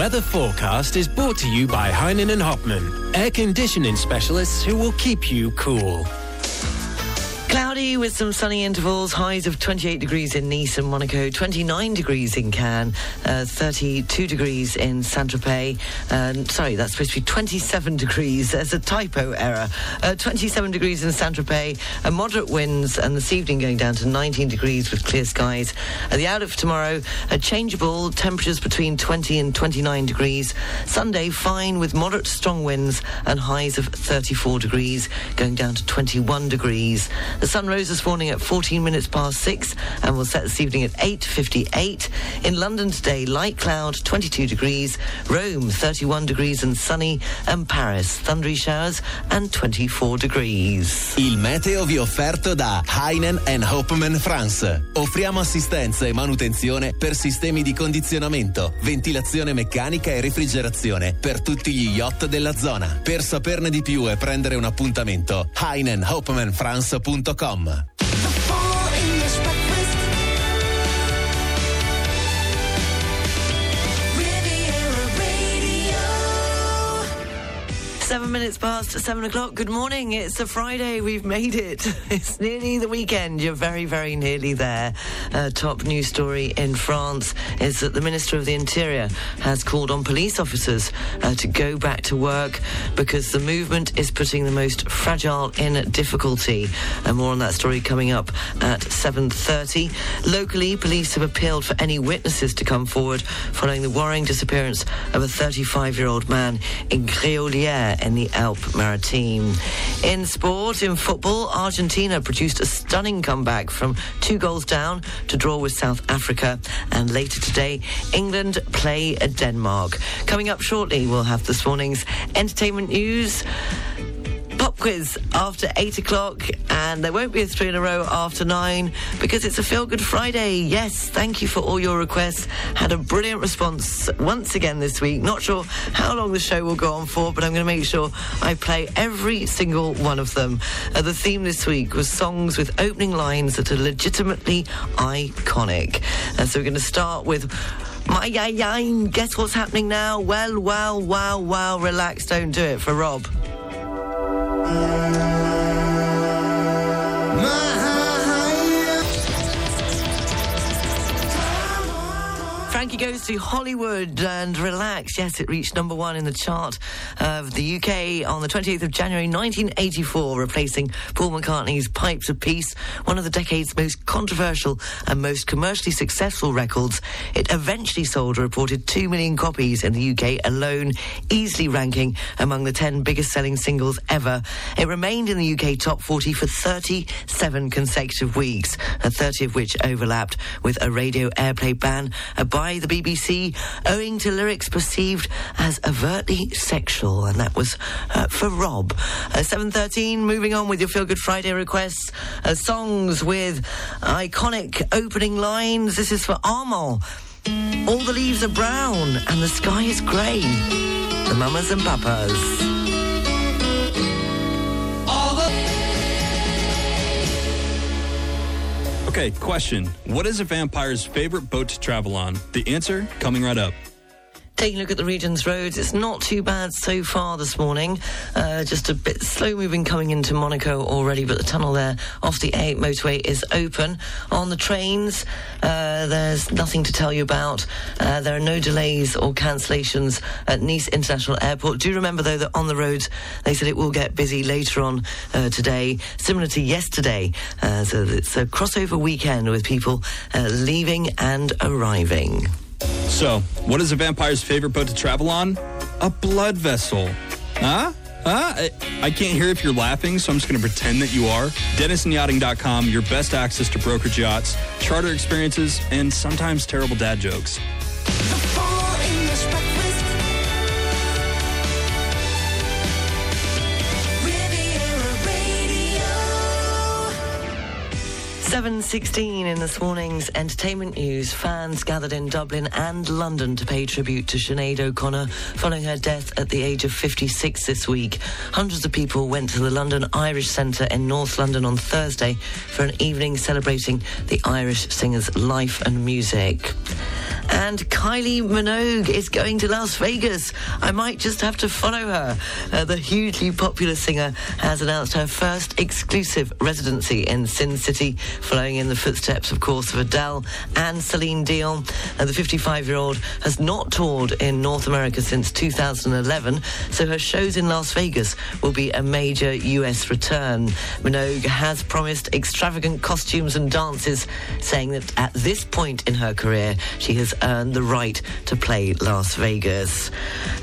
weather forecast is brought to you by Heinen and Hopman, air conditioning specialists who will keep you cool. Cloudy with some sunny intervals, highs of 28 degrees in Nice and Monaco, 29 degrees in Cannes, uh, 32 degrees in Saint-Tropez. Uh, sorry, that's supposed to be 27 degrees. There's a typo error. Uh, 27 degrees in Saint-Tropez, uh, moderate winds, and this evening going down to 19 degrees with clear skies. Uh, the outlook for tomorrow, uh, changeable, temperatures between 20 and 29 degrees. Sunday, fine with moderate strong winds and highs of 34 degrees, going down to 21 degrees. The sun rose this morning at 14 minutes past 6 and will set this evening at 8.58. In London today, light cloud, 22 degrees. Rome, 31 degrees and sunny. And Paris, thundery showers and 24 degrees. Il meteo vi è offerto da Heinen and Hopman France. Offriamo assistenza e manutenzione per sistemi di condizionamento, ventilazione meccanica e refrigerazione per tutti gli yacht della zona. Per saperne di più e prendere un appuntamento, heinenhopmanfrance.com. www.radiocomercial.com Seven minutes past seven o'clock. Good morning. It's a Friday. We've made it. It's nearly the weekend. You're very, very nearly there. Uh, top news story in France is that the Minister of the Interior has called on police officers uh, to go back to work because the movement is putting the most fragile in difficulty. And more on that story coming up at 7.30. Locally, police have appealed for any witnesses to come forward following the worrying disappearance of a 35-year-old man in Gréolière in the Alpes Maritime. In sport, in football, Argentina produced a stunning comeback from two goals down to draw with South Africa. And later today, England play Denmark. Coming up shortly, we'll have this morning's entertainment news quiz after 8 o'clock, and there won't be a three in a row after 9 because it's a Feel Good Friday. Yes, thank you for all your requests. Had a brilliant response once again this week. Not sure how long the show will go on for, but I'm going to make sure I play every single one of them. Uh, the theme this week was songs with opening lines that are legitimately iconic. Uh, so we're going to start with. My yah, guess what's happening now? Well, well, wow, wow, relax, don't do it for Rob. My Frankie goes to Hollywood and relax. Yes, it reached number one in the chart of the UK on the 28th of January 1984, replacing Paul McCartney's Pipes of Peace, one of the decade's most controversial and most commercially successful records. It eventually sold a reported 2 million copies in the UK alone, easily ranking among the 10 biggest selling singles ever. It remained in the UK top 40 for 37 consecutive weeks, 30 of which overlapped with a radio airplay ban by the BBC owing to lyrics perceived as overtly sexual, and that was uh, for Rob. Uh, 7.13, moving on with your Feel Good Friday requests. Uh, songs with iconic opening lines. This is for Armand. All the leaves are brown and the sky is grey. The mamas and papas. Okay, question. What is a vampire's favorite boat to travel on? The answer coming right up. Taking a look at the region's roads, it's not too bad so far this morning. Uh, just a bit slow moving coming into Monaco already, but the tunnel there off the A8 motorway is open. On the trains, uh, there's nothing to tell you about. Uh, there are no delays or cancellations at Nice International Airport. Do remember, though, that on the roads, they said it will get busy later on uh, today, similar to yesterday. Uh, so it's a crossover weekend with people uh, leaving and arriving. So, what is a vampire's favorite boat to travel on? A blood vessel. Huh? Huh? I, I can't hear if you're laughing, so I'm just going to pretend that you are. DenisonYachting.com, your best access to brokerage yachts, charter experiences, and sometimes terrible dad jokes. 7.16 in this morning's entertainment news. Fans gathered in Dublin and London to pay tribute to Sinead O'Connor following her death at the age of 56 this week. Hundreds of people went to the London Irish Centre in North London on Thursday for an evening celebrating the Irish singer's life and music. And Kylie Minogue is going to Las Vegas. I might just have to follow her. Uh, the hugely popular singer has announced her first exclusive residency in Sin City, following in the footsteps, of course, of Adele and Celine Dion. Uh, the 55 year old has not toured in North America since 2011, so her shows in Las Vegas will be a major US return. Minogue has promised extravagant costumes and dances, saying that at this point in her career, she has earned the right to play Las Vegas.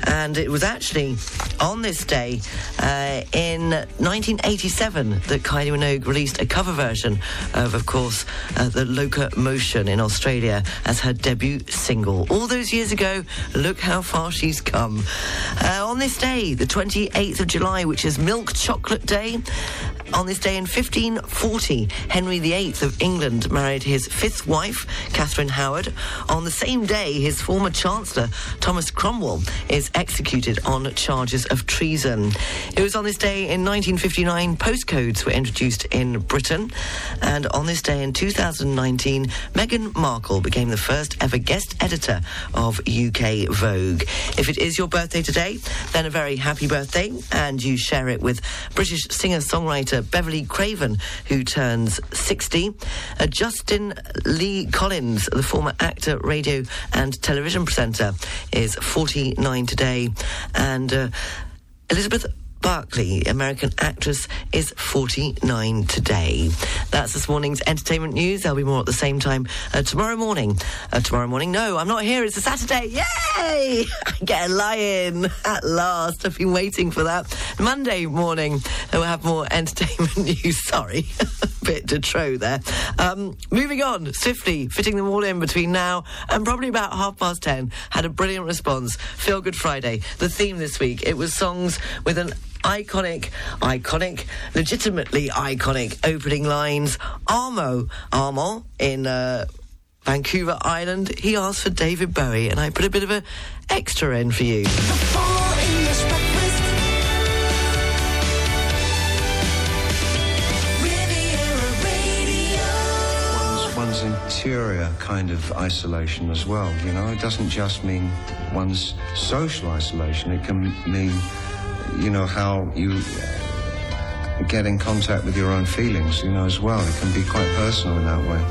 And it was actually on this day uh, in 1987 that Kylie Minogue released a cover version of, of course, uh, the Locomotion in Australia as her debut single. All those years ago, look how far she's come. Uh, on this day, the 28th of July, which is Milk Chocolate Day, on this day in 1540, Henry VIII of England married his fifth wife, Catherine Howard. On the same day, his former Chancellor, Thomas Cromwell, is executed on charges of treason. It was on this day in 1959 postcodes were introduced in Britain. And on this day in 2019, Meghan Markle became the first ever guest editor of UK Vogue. If it is your birthday today, then a very happy birthday, and you share it with British singer songwriter Beverley Craven, who turns 60. Uh, Justin Lee Collins, the former actor, radio, and television presenter, is 49 today. And uh, Elizabeth Berkley, American actress, is 49 today. That's this morning's entertainment news. There'll be more at the same time uh, tomorrow morning. Uh, tomorrow morning, no, I'm not here. It's a Saturday. Yay! I get a lie-in at last. I've been waiting for that. Monday morning, we'll have more entertainment news. Sorry, a bit de trop there. Um, moving on swiftly, fitting them all in between now and probably about half past ten. Had a brilliant response. Feel Good Friday. The theme this week it was songs with an iconic, iconic, legitimately iconic opening lines. Armo, Armo in uh, Vancouver Island, he asked for David Bowie, and I put a bit of a extra in for you. one's interior kind of isolation as well. You know, it doesn't just mean one's social isolation. It can mean, you know, how you get in contact with your own feelings. You know, as well. It can be quite personal in that way.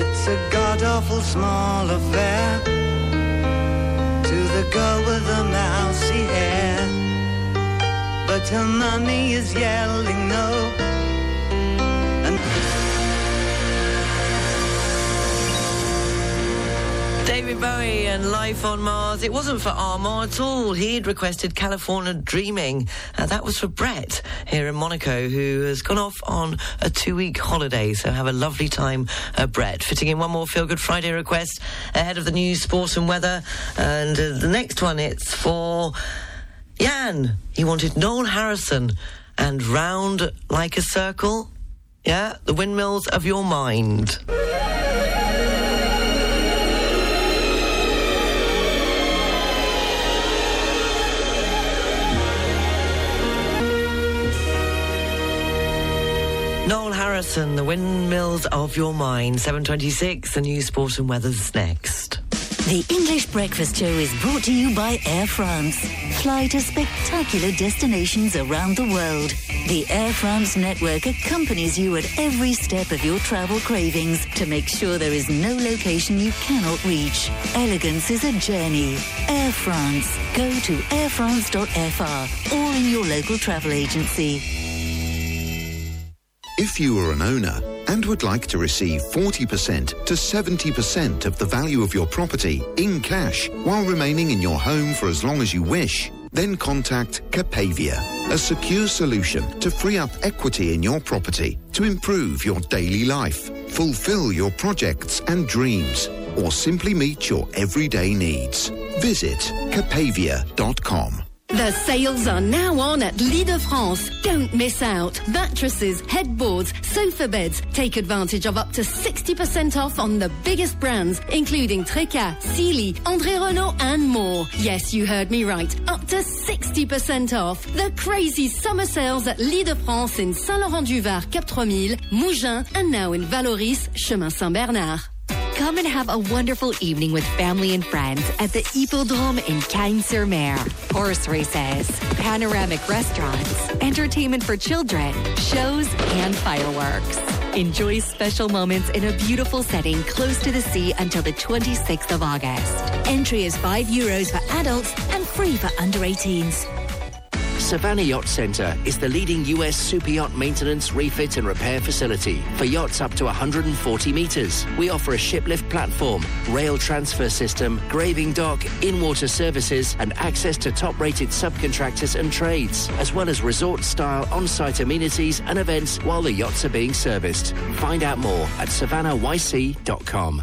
It's a god awful small affair to the girl with the mousy hair. But her mummy is yelling no. David Bowie and Life on Mars. It wasn't for Armand at all. He'd requested California Dreaming. Uh, that was for Brett here in Monaco, who has gone off on a two week holiday. So have a lovely time, uh, Brett. Fitting in one more Feel Good Friday request ahead of the news, sport, and weather. And uh, the next one, it's for Jan. He wanted Noel Harrison and Round Like a Circle. Yeah, the windmills of your mind. Noel Harrison, the windmills of your mind. 726, the news, sport and weather's next. The English Breakfast Show is brought to you by Air France. Fly to spectacular destinations around the world. The Air France network accompanies you at every step of your travel cravings to make sure there is no location you cannot reach. Elegance is a journey. Air France. Go to airfrance.fr or in your local travel agency. If you are an owner and would like to receive 40% to 70% of the value of your property in cash while remaining in your home for as long as you wish, then contact Capavia, a secure solution to free up equity in your property to improve your daily life, fulfill your projects and dreams, or simply meet your everyday needs. Visit capavia.com. The sales are now on at Lit de France. Don't miss out. Mattresses, headboards, sofa beds. Take advantage of up to 60% off on the biggest brands, including Treca, Sealy, André Renault, and more. Yes, you heard me right. Up to 60% off. The crazy summer sales at Lit de France in Saint-Laurent-du-Var, Cap 3000, Mougins, and now in Valoris, Chemin Saint-Bernard. Come and have a wonderful evening with family and friends at the Hippodrome in Cagnes-sur-Mer. Horse races, panoramic restaurants, entertainment for children, shows, and fireworks. Enjoy special moments in a beautiful setting close to the sea until the 26th of August. Entry is 5 euros for adults and free for under 18s. Savannah Yacht Centre is the leading US super yacht maintenance, refit and repair facility for yachts up to 140 metres. We offer a shiplift platform, rail transfer system, graving dock, in-water services and access to top-rated subcontractors and trades, as well as resort-style on-site amenities and events while the yachts are being serviced. Find out more at savannahYC.com.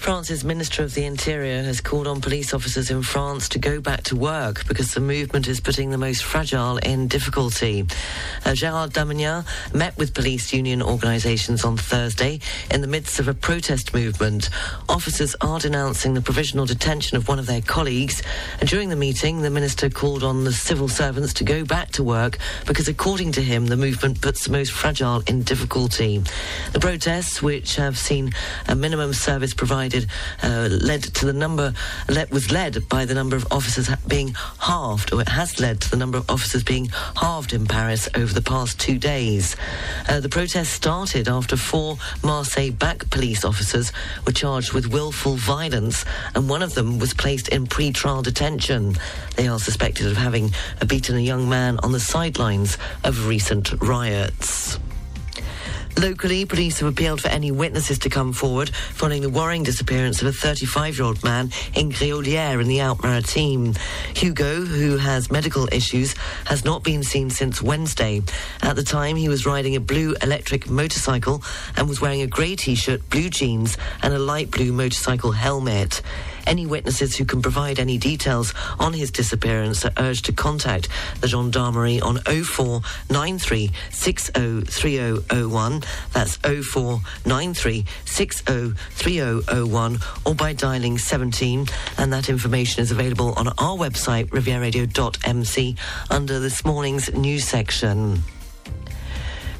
France's Minister of the Interior has called on police officers in France to go back to work because the movement is putting the most fragile in difficulty. Uh, Gérald Darmanin met with police union organisations on Thursday in the midst of a protest movement. Officers are denouncing the provisional detention of one of their colleagues, and during the meeting, the minister called on the civil servants to go back to work because, according to him, the movement puts the most fragile in difficulty. The protests, which have seen a minimum service provided, uh, led to the number was led by the number of officers being halved, or it has led to the number of officers being halved in Paris over the past two days. Uh, the protest started after four Marseille-back police officers were charged with willful violence, and one of them was placed in pre-trial detention. They are suspected of having beaten a young man on the sidelines of recent riots. Locally, police have appealed for any witnesses to come forward following the worrying disappearance of a 35-year-old man in Gréolière in the Alpes-Maritimes. Hugo, who has medical issues, has not been seen since Wednesday. At the time, he was riding a blue electric motorcycle and was wearing a grey t-shirt, blue jeans and a light blue motorcycle helmet. Any witnesses who can provide any details on his disappearance are urged to contact the gendarmerie on 0493 603001. That's 0493 603001 or by dialing 17. And that information is available on our website, rivieradio.mc, under this morning's news section.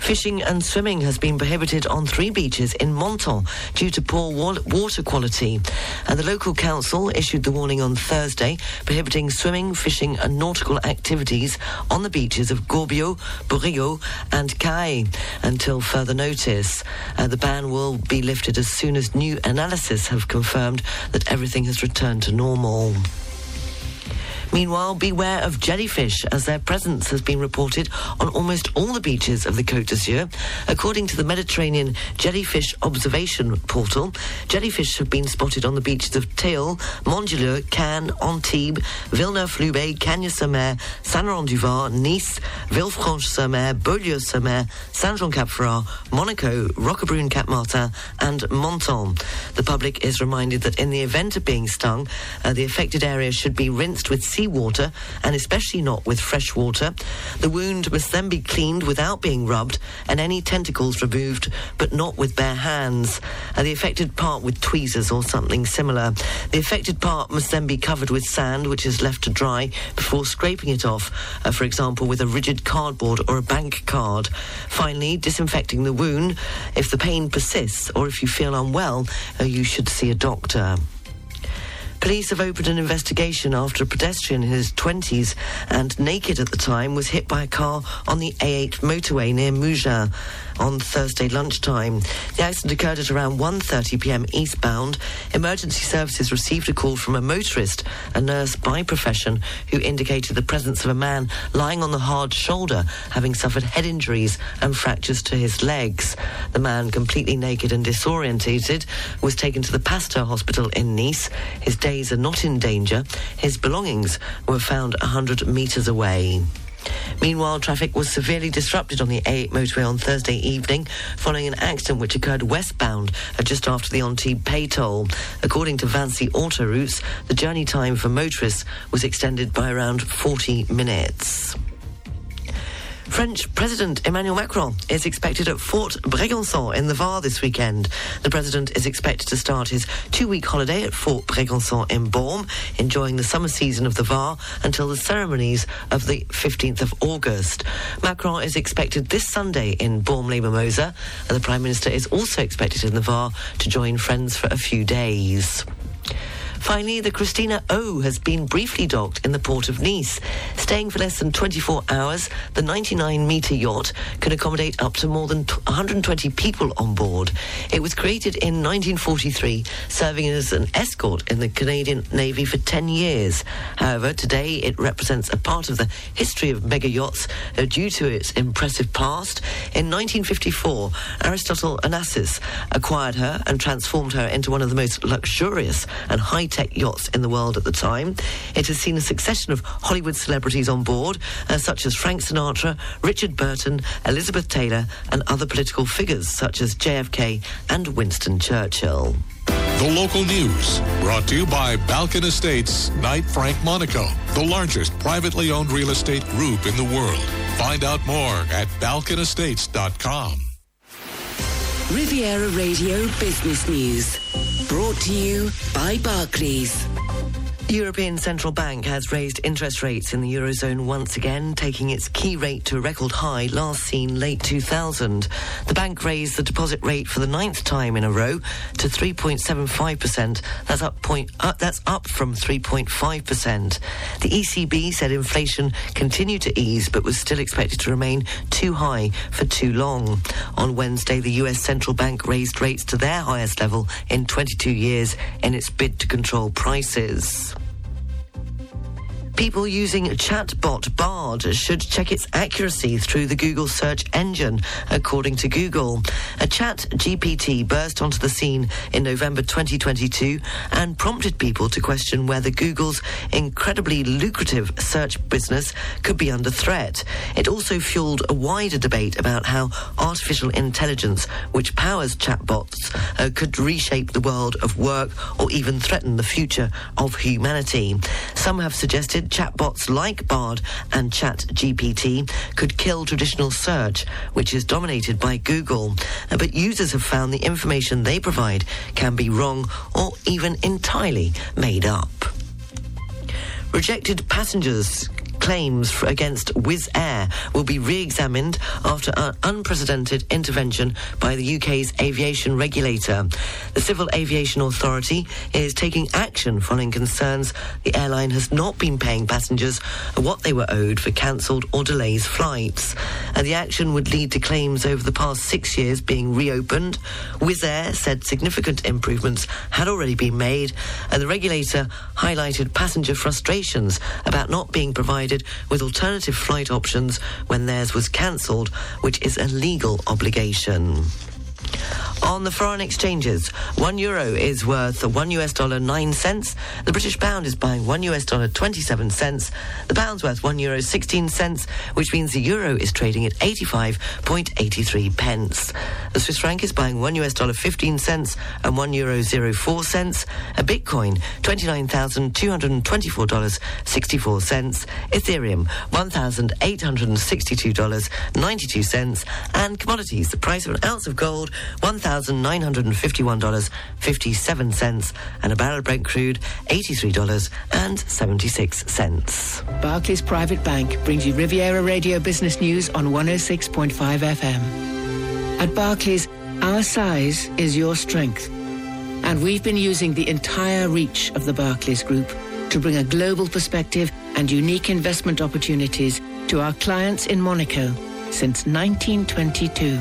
Fishing and swimming has been prohibited on three beaches in Menton due to poor water quality. And the local council issued the warning on Thursday, prohibiting swimming, fishing and nautical activities on the beaches of Gorbio, Bourriot and Caille until further notice. Uh, the ban will be lifted as soon as new analysis have confirmed that everything has returned to normal. Meanwhile, beware of jellyfish, as their presence has been reported on almost all the beaches of the Côte d'Azur. According to the Mediterranean Jellyfish Observation Portal, jellyfish have been spotted on the beaches of Theil, Montgelleur, Cannes, Antibes, Villeneuve-Loubet, Cagnes-sur-Mer, Saint-Laurent-du-Var, Nice, Villefranche-sur-Mer, Beaulieu-sur-Mer, Saint-Jean-Cap-Ferrat, Monaco, Roquebrune-Cap-Martin and Menton. The public is reminded that in the event of being stung, uh, the affected area should be rinsed with seawater and especially not with fresh water. The wound must then be cleaned without being rubbed and any tentacles removed, but not with bare hands. Uh, the affected part with tweezers or something similar. The affected part must then be covered with sand, which is left to dry before scraping it off, uh, for example, with a rigid cardboard or a bank card. Finally, disinfecting the wound. If the pain persists or if you feel unwell, uh, you should see a doctor. Police have opened an investigation after a pedestrian in his 20s and naked at the time was hit by a car on the A8 motorway near Mougins. On Thursday lunchtime. The accident occurred at around 1.30pm eastbound. Emergency services received a call from a motorist, a nurse by profession, who indicated the presence of a man lying on the hard shoulder, having suffered head injuries and fractures to his legs. The man, completely naked and disorientated, was taken to the Pasteur Hospital in Nice. His days are not in danger. His belongings were found 100 metres away. Meanwhile, traffic was severely disrupted on the A8 motorway on Thursday evening following an accident which occurred westbound uh, just after the Antibes pay toll. According to Vinci Autoroutes, the journey time for motorists was extended by around 40 minutes. French President Emmanuel Macron is expected at Fort Brégançon in the Var this weekend. The president is expected to start his two-week holiday at Fort Brégançon in Bormes, enjoying the summer season of the Var until the ceremonies of the 15th of August. Macron is expected this Sunday in Bormes-les-Mimosas, and the Prime Minister is also expected in the Var to join friends for a few days. Finally, the Christina O has been briefly docked in the port of Nice. Staying for less than 24 hours, the 99 metre yacht can accommodate up to more than 120 people on board. It was created in 1943, serving as an escort in the Canadian Navy for 10 years. However, today it represents a part of the history of mega yachts uh, due to its impressive past. In 1954, Aristotle Onassis acquired her and transformed her into one of the most luxurious and high tech yachts in the world at the time. It has seen a succession of Hollywood celebrities on board, uh, such as Frank Sinatra, Richard Burton, Elizabeth Taylor, and other political figures such as JFK and Winston Churchill. The local news brought to you by Balkan Estates, Knight Frank Monaco, the largest privately owned real estate group in the world. Find out more at balkanestates.com. Riviera Radio Business News. Brought to you by Barclays. The European Central Bank has raised interest rates in the Eurozone once again, taking its key rate to a record high last seen late 2000. The bank raised the deposit rate for the ninth time in a row to 3.75%. That's up, point, uh, that's up from 3.5%. The ECB said inflation continued to ease but was still expected to remain too high for too long. On Wednesday, the US Central Bank raised rates to their highest level in 22 years in its bid to control prices. People using chatbot Bard should check its accuracy through the Google search engine, according to Google. A ChatGPT burst onto the scene in November 2022 and prompted people to question whether Google's incredibly lucrative search business could be under threat. It also fueled a wider debate about how artificial intelligence, which powers chatbots, uh, could reshape the world of work or even threaten the future of humanity. Some have suggested chatbots like Bard and ChatGPT could kill traditional search, which is dominated by Google. Uh, But users have found the information they provide can be wrong or even entirely made up. Rejected passengers claims against Wizz Air will be re-examined after an unprecedented intervention by the UK's aviation regulator. The Civil Aviation Authority is taking action following concerns the airline has not been paying passengers what they were owed for cancelled or delayed flights. And the action would lead to claims over the past six years being reopened. Wizz Air said significant improvements had already been made, and the regulator highlighted passenger frustrations about not being provided with alternative flight options when theirs was cancelled, which is a legal obligation. On the foreign exchanges, one euro is worth one US dollar nine cents. The British pound is buying one US dollar 27 cents. The pound's worth one euro 16 cents, which means the euro is trading at 85.83 pence. The Swiss franc is buying one US dollar 15 cents and one euro 04 cents. A Bitcoin, twenty nine thousand two hundred and twenty four dollars sixty four cents. Ethereum, $1,862.92. And commodities, the price of an ounce of gold, $1,951.57, and a barrel Brent crude, $83.76. Barclays Private Bank brings you Riviera Radio Business News on 106.5 FM. At Barclays, our size is your strength. And we've been using the entire reach of the Barclays Group to bring a global perspective and unique investment opportunities to our clients in Monaco since 1922.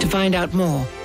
To find out more,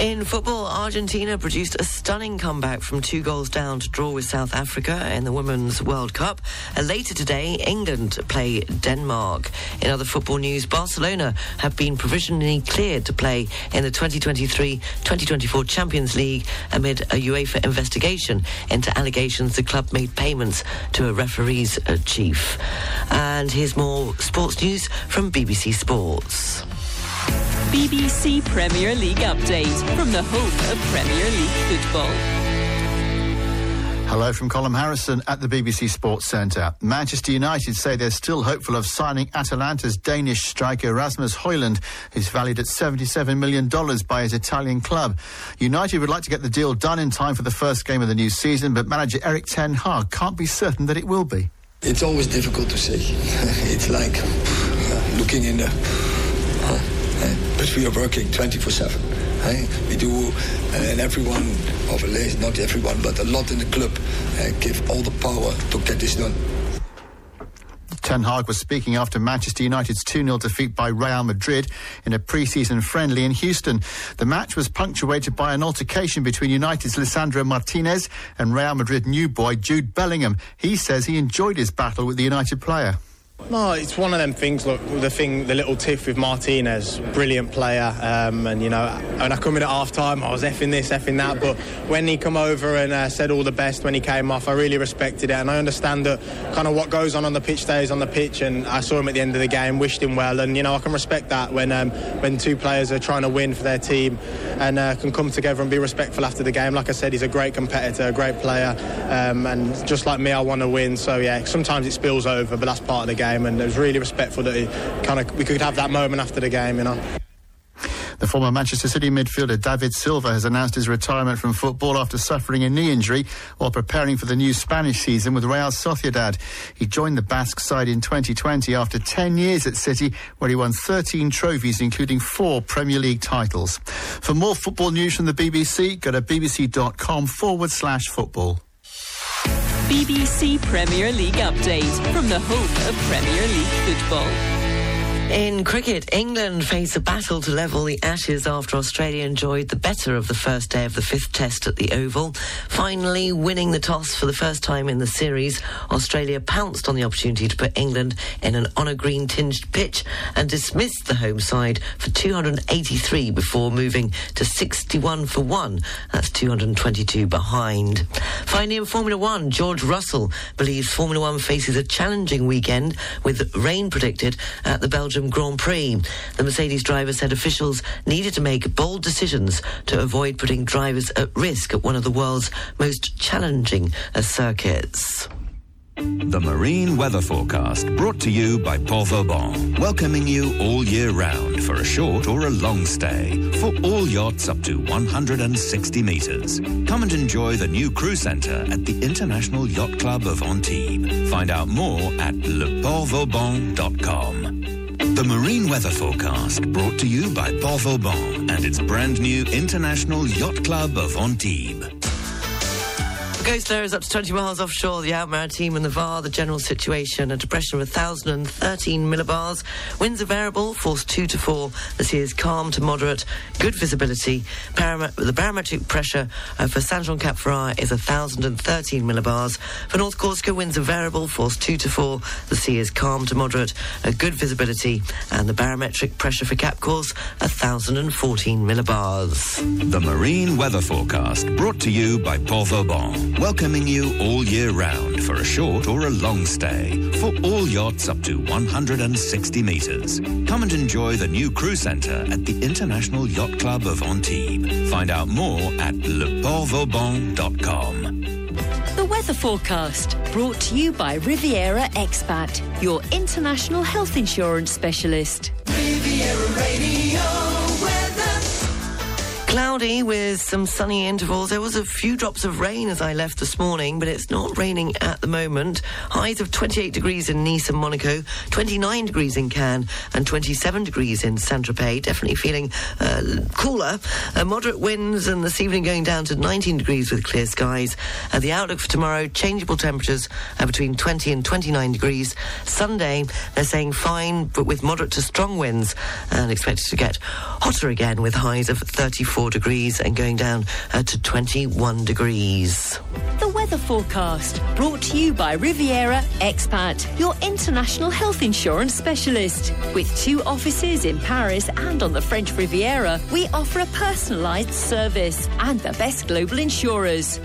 In football, Argentina produced a stunning comeback from two goals down to draw with South Africa in the Women's World Cup. And later today, England play Denmark. In other football news, Barcelona have been provisionally cleared to play in the 2023-2024 Champions League amid a UEFA investigation into allegations the club made payments to a referee's uh, chief. And here's more sports news from BBC Sports. BBC Premier League update from the home of Premier League football. Hello from Colin Harrison at the BBC Sports Centre. Manchester United say they're still hopeful of signing Atalanta's Danish striker Rasmus Højlund, who's valued at $77 million by his Italian club. United would like to get the deal done in time for the first game of the new season, but manager Erik Ten Hag can't be certain that it will be. It's always difficult to say. it's like uh, looking in the. But we are working 24 7. We do, uh, and everyone, of not everyone, but a lot in the club, uh, give all the power to get this done. Ten Hag was speaking after Manchester United's 2 0 defeat by Real Madrid in a pre season friendly in Houston. The match was punctuated by an altercation between United's Lisandro Martinez and Real Madrid new boy Jude Bellingham. He says he enjoyed his battle with the United player. No, it's one of them things. Look, the thing, the little tiff with Martinez, brilliant player, um, and you know, when I come in at half time, I was effing this, effing that. But when he come over and uh, said all the best when he came off, I really respected it, and I understand that kind of what goes on on the pitch stays on the pitch. And I saw him at the end of the game, wished him well, and you know, I can respect that when um, when two players are trying to win for their team and uh, can come together and be respectful after the game. Like I said, he's a great competitor, a great player, um, and just like me, I want to win. So yeah, sometimes it spills over, but that's part of the game game, and it was really respectful that he kind of we could have that moment after the game, you know. The former Manchester City midfielder David Silva has announced his retirement from football after suffering a knee injury while preparing for the new Spanish season with Real Sociedad. He joined the Basque side in 2020 after 10 years at City, where he won 13 trophies, including four Premier League titles. For more football news from the BBC, go to bbc.com forward slash football. BBC Premier League update from the home of Premier League football. In cricket, England face a battle to level the Ashes after Australia enjoyed the better of the first day of the fifth test at the Oval. Finally, winning the toss for the first time in the series, Australia pounced on the opportunity to put England in an honour green tinged pitch and dismissed the home side for 283 before moving to 61 for 1. That's 222 behind. Finally, in Formula One, George Russell believes Formula One faces a challenging weekend with rain predicted at the Belgian Belgium Grand Prix. The Mercedes driver said officials needed to make bold decisions to avoid putting drivers at risk at one of the world's most challenging uh, circuits. The Marine Weather Forecast brought to you by Port Vauban, welcoming you all year round for a short or a long stay for all yachts up to 160 metres. Come and enjoy the new crew centre at the International Yacht Club of Antibes. Find out more at leportvauban.com. The Marine Weather Forecast brought to you by Port Vauban and its brand new International Yacht Club of Antibes. Ghost there is up to 20 miles offshore. The Out Maritime and the VAR, the general situation, a depression of 1,013 millibars. Winds are variable, force 2 to 4. The sea is calm to moderate, good visibility. Param- the barometric pressure uh, for Saint Jean Cap Ferrat is 1,013 millibars. For North Corsica, winds are variable, force 2 to 4. The sea is calm to moderate, a good visibility. And the barometric pressure for Cap Corse, 1,014 millibars. The Marine Weather Forecast brought to you by Port Vauban welcoming you all year round for a short or a long stay for all yachts up to 160 metres. Come and enjoy the new crew centre at the International Yacht Club of Antibes. Find out more at leportvauban.com. The weather forecast brought to you by Riviera Expat, your international health insurance specialist. Riviera Radio. Cloudy with some sunny intervals. There was a few drops of rain as I left this morning, but it's not raining at the moment. Highs of 28 degrees in Nice and Monaco, 29 degrees in Cannes, and 27 degrees in Saint-Tropez. Definitely feeling uh, cooler. Uh, moderate winds, and this evening going down to 19 degrees with clear skies. Uh, the outlook for tomorrow, changeable temperatures uh, between 20 and 29 degrees. Sunday, they're saying fine, but with moderate to strong winds, and expected to get hotter again with highs of 34 degrees and going down uh, to 21 degrees. The weather forecast brought to you by Riviera Expat, your international health insurance specialist. With two offices in Paris and on the French Riviera, we offer a personalised service and the best global insurers.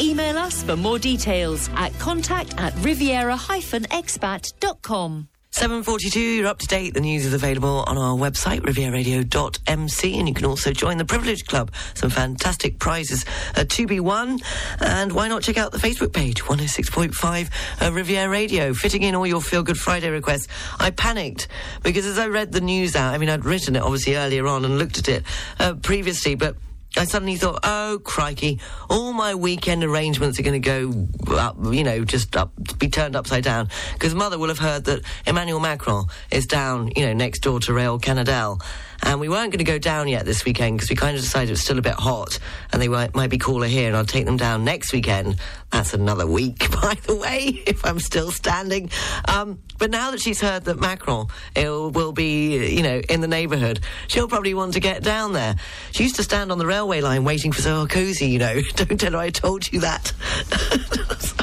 Email us for more details at contact at riviera-expat.com. 742, you're up to date. The news is available on our website, rivieradio.mc, and you can also join the Privilege Club. Some fantastic prizes to be won. And why not check out the Facebook page, 106.5 uh, Riviera Radio, fitting in all your Feel Good Friday requests. I panicked because as I read the news out, I mean, I'd written it obviously earlier on and looked at it uh, previously, but I suddenly thought, oh, crikey, all my weekend arrangements are going to go up, you know, just up, be turned upside down. Because mother will have heard that Emmanuel Macron is down, you know, next door to Rayol-Canadel. And we weren't going to go down yet this weekend because we kind of decided it was still a bit hot and they might, might be cooler here and I'll take them down next weekend. That's another week, by the way, if I'm still standing. Um, but now that she's heard that Macron will be, you know, in the neighbourhood, she'll probably want to get down there. She used to stand on the railway line waiting for Sarkozy, you know. Don't tell her I told you that.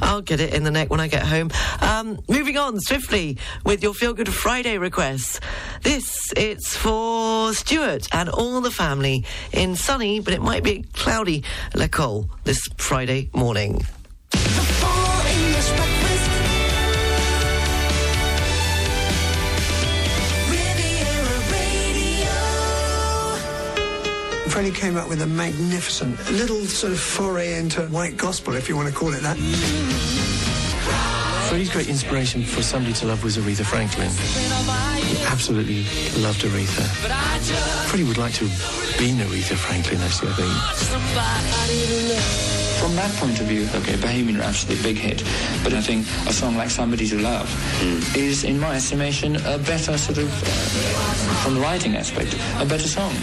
I'll get it in the neck when I get home. Um, moving on swiftly with your Feel Good Friday requests. This, it's for Stuart and all the family in sunny, but it might be cloudy L'Ecole this Friday morning. Freddie came up with a magnificent little sort of foray into white gospel, if you want to call it that. Freddie's great inspiration for somebody to love was Aretha Franklin. He absolutely loved Aretha. Freddie would like to have been Aretha Franklin, actually, I think. From that point of view, okay, Bohemian Rhapsody, big hit. But I think a song like Somebody to Love is, in my estimation, a better sort of, uh, from the writing aspect, a better song.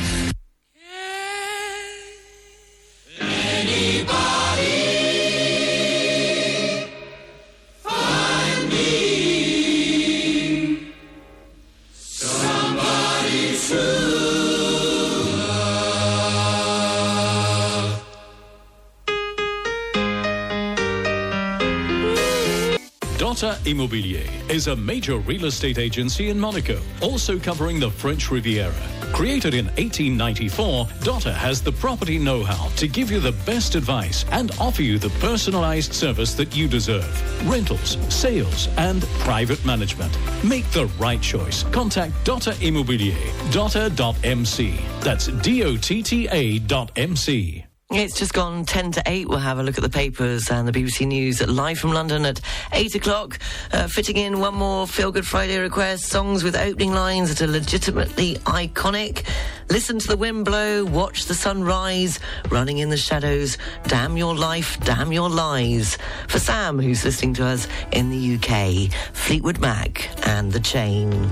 Dotta Immobilier is a major real estate agency in Monaco, also covering the French Riviera. Created in 1894, Dotta has the property know-how to give you the best advice and offer you the personalized service that you deserve. Rentals, sales, and private management. Make the right choice. Contact Dotta Immobilier. Dotta.mc. That's D-O-T-T-A dot M-C. It's just gone 10 to 8. We'll have a look at the papers and the BBC News live from London at 8 o'clock. Uh, fitting in one more Feel Good Friday request songs with opening lines that are legitimately iconic. Listen to the wind blow, watch the sun rise, running in the shadows, damn your life, damn your lies. For Sam, who's listening to us in the UK, Fleetwood Mac and The Chain.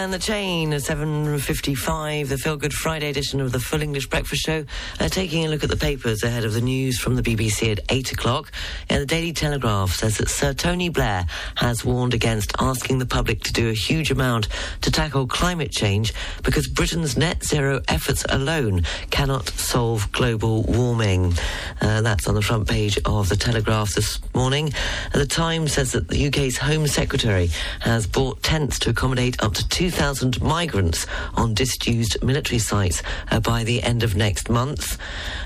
And the Chain at 7.55, the Feel Good Friday edition of the Full English Breakfast Show, uh, taking a look at the papers ahead of the news from the BBC at 8 o'clock. And the Daily Telegraph says that Sir Tony Blair has warned against asking the public to do a huge amount to tackle climate change because Britain's net zero efforts alone cannot solve global warming. Uh, that's on the front page of the Telegraph this morning. Uh, the Times says that the UK's Home Secretary has bought tents to accommodate up to 2,000 migrants on disused military sites uh, by the end of next month.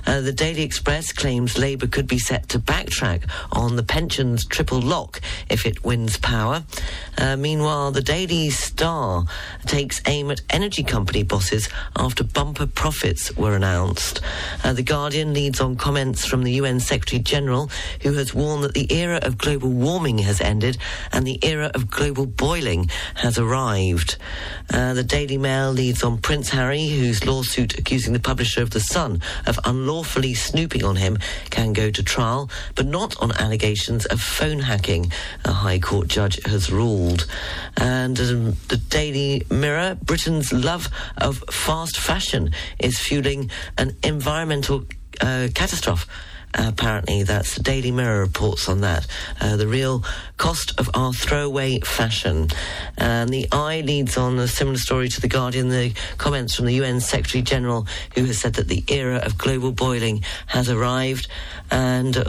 Uh, the Daily Express claims Labour could be set to backtrack on the pensions triple lock if it wins power. Uh, meanwhile, the Daily Star takes aim at energy company bosses after bumper profits were announced. Uh, the Guardian leads on comments from the UN Secretary General, who has warned that the era of global warming has ended and the era of global boiling has arrived. Uh, the Daily Mail leads on Prince Harry, whose lawsuit accusing the publisher of The Sun of unlawfully snooping on him can go to trial, but not on allegations of phone hacking, a High Court judge has ruled. And um, the Daily Mirror, Britain's love of fast fashion is fueling an environmental uh, catastrophe. Apparently, that's the Daily Mirror reports on that. Uh, the real cost of our throwaway fashion. And the Eye leads on a similar story to The Guardian, the comments from the UN Secretary General, who has said that the era of global boiling has arrived. And uh,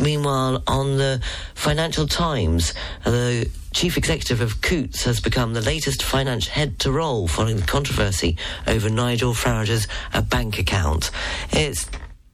meanwhile, on the Financial Times, uh, the Chief Executive of Coutts has become the latest finance head to roll following the controversy over Nigel Farage's bank account. It's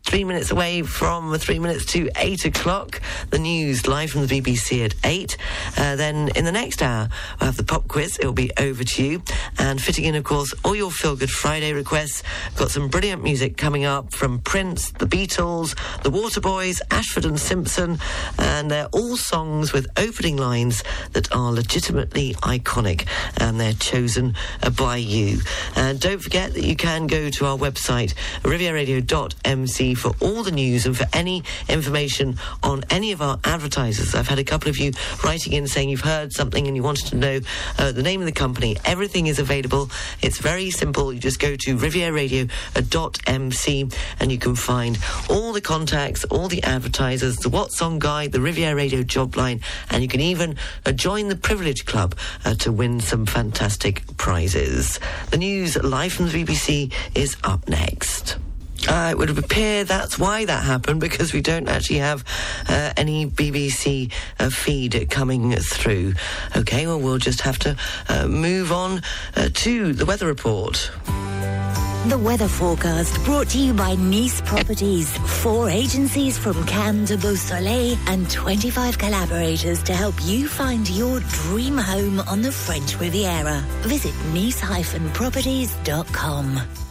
three minutes away from three minutes to eight o'clock. The news live from the BBC at eight. Uh, then in the next hour, we'll have the pop quiz. It'll be over to you. And fitting in, of course, all your Feel Good Friday requests. Got some brilliant music coming up from Prince, the Beatles, the Waterboys, Ashford and Simpson. And they're all songs with opening lines that are legitimately iconic. And they're chosen uh, by you. And don't forget that you can go to our website, rivieradio.mc for all the news and for any information on any of our advertisers. I've had a couple of you writing in saying you've heard something and you wanted to know uh, the name of the company. Everything is available. It's very simple. You just go to rivieradio.mc and you can find all the contacts, all the advertisers, the What's On Guide, the Riviera Radio job line, and you can even uh, join the Privilege Club uh, to win some fantastic prizes. The news live from the BBC is up next. Uh, it would appear that's why that happened because we don't actually have uh, any BBC uh, feed coming through. Okay, well, we'll just have to uh, move on uh, to the weather report. The weather forecast brought to you by Nice Properties. Four agencies from Cannes to Beausoleil and 25 collaborators to help you find your dream home on the French Riviera. Visit nice-properties.com.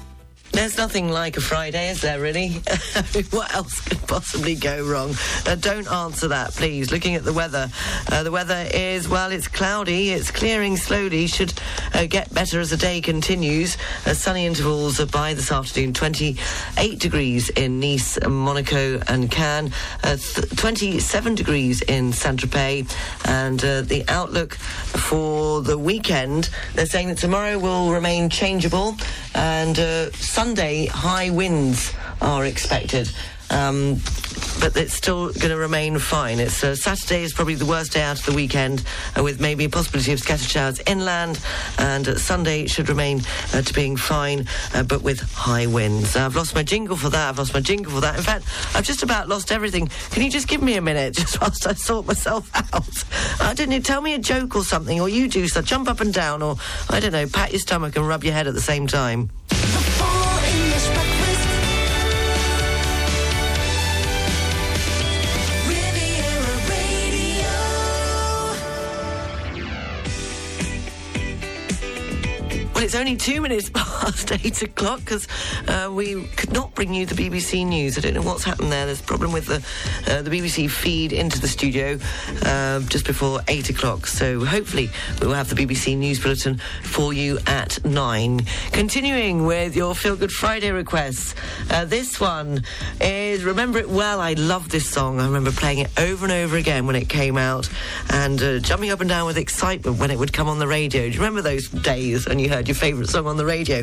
There's nothing like a Friday, is there, really? what else could possibly go wrong? Uh, don't answer that, please. Looking at the weather, uh, the weather is, well, it's cloudy, it's clearing slowly, should uh, get better as the day continues. Uh, sunny intervals are by this afternoon, 28 degrees in Nice, Monaco, and Cannes, uh, th- 27 degrees in Saint Tropez, and uh, the outlook for the weekend, they're saying that tomorrow will remain changeable, and uh, Sunday, high winds are expected. Um, but it's still going to remain fine. It's uh, Saturday is probably the worst day out of the weekend, uh, with maybe a possibility of scattered showers inland, and uh, Sunday should remain uh, to being fine, uh, but with high winds. I've lost my jingle for that. I've lost my jingle for that. In fact, I've just about lost everything. Can you just give me a minute, just whilst I sort myself out? I don't know. Tell me a joke or something, or you do so. Jump up and down, or I don't know, pat your stomach and rub your head at the same time. Well, it's only two minutes past eight o'clock because uh, we could not bring you the BBC News. I don't know what's happened there. There's a problem with the uh, the BBC feed into the studio uh, just before eight o'clock. So hopefully we will have the BBC News bulletin for you at nine. Continuing with your Feel Good Friday requests. Uh, this one is Remember It Well. I love this song. I remember playing it over and over again when it came out and uh, jumping up and down with excitement when it would come on the radio. Do you remember those days when you heard your favourite song on the radio?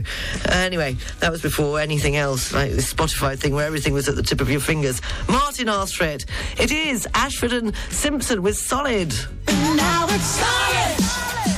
Uh, anyway, that was before anything else, like the Spotify thing where everything was at the tip of your fingers. Martin asked for it. It is Ashford and Simpson with Solid. Now it's solid. Solid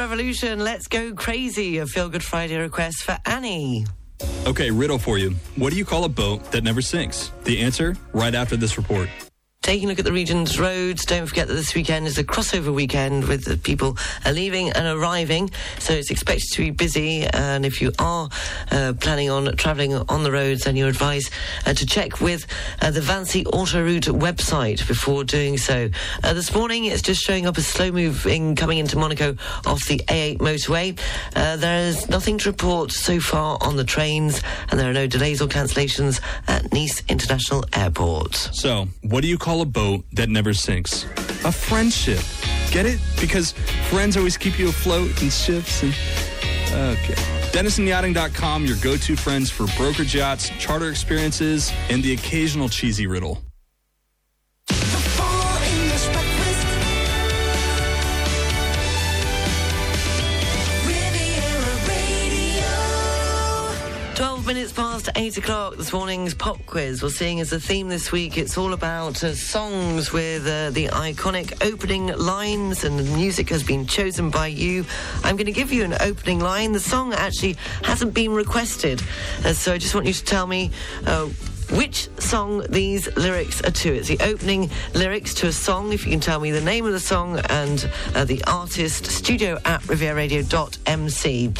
Revolution, Let's Go Crazy, a Feel Good Friday request for Annie. Okay, riddle for you. What do you call a boat that never sinks? The answer right after this report. Taking a look at the region's roads, don't forget that this weekend is a crossover weekend with people leaving and arriving, so it's expected to be busy. And if you are uh, planning on travelling on the roads, then you're advised uh, to check with uh, the Vinci Autoroute website before doing so. Uh, this morning, it's just showing up as slow moving coming into Monaco off the A8 motorway. Uh, there is nothing to report so far on the trains, and there are no delays or cancellations at Nice International Airport. So, what do you call a boat that never sinks? A friendship. Get it? Because friends always keep you afloat in ships and. Okay. DenisonYachting.com, your go to friends for brokerage yachts, charter experiences, and the occasional cheesy riddle. Minutes past 8 o'clock, this morning's pop quiz. We're seeing as a theme this week, it's all about uh, songs with uh, the iconic opening lines, and the music has been chosen by you. I'm going to give you an opening line. The song actually hasn't been requested, uh, so I just want you to tell me. Uh, which song these lyrics are to? It's the opening lyrics to a song. If you can tell me the name of the song and uh, the artist, studio at rivieradio.mc.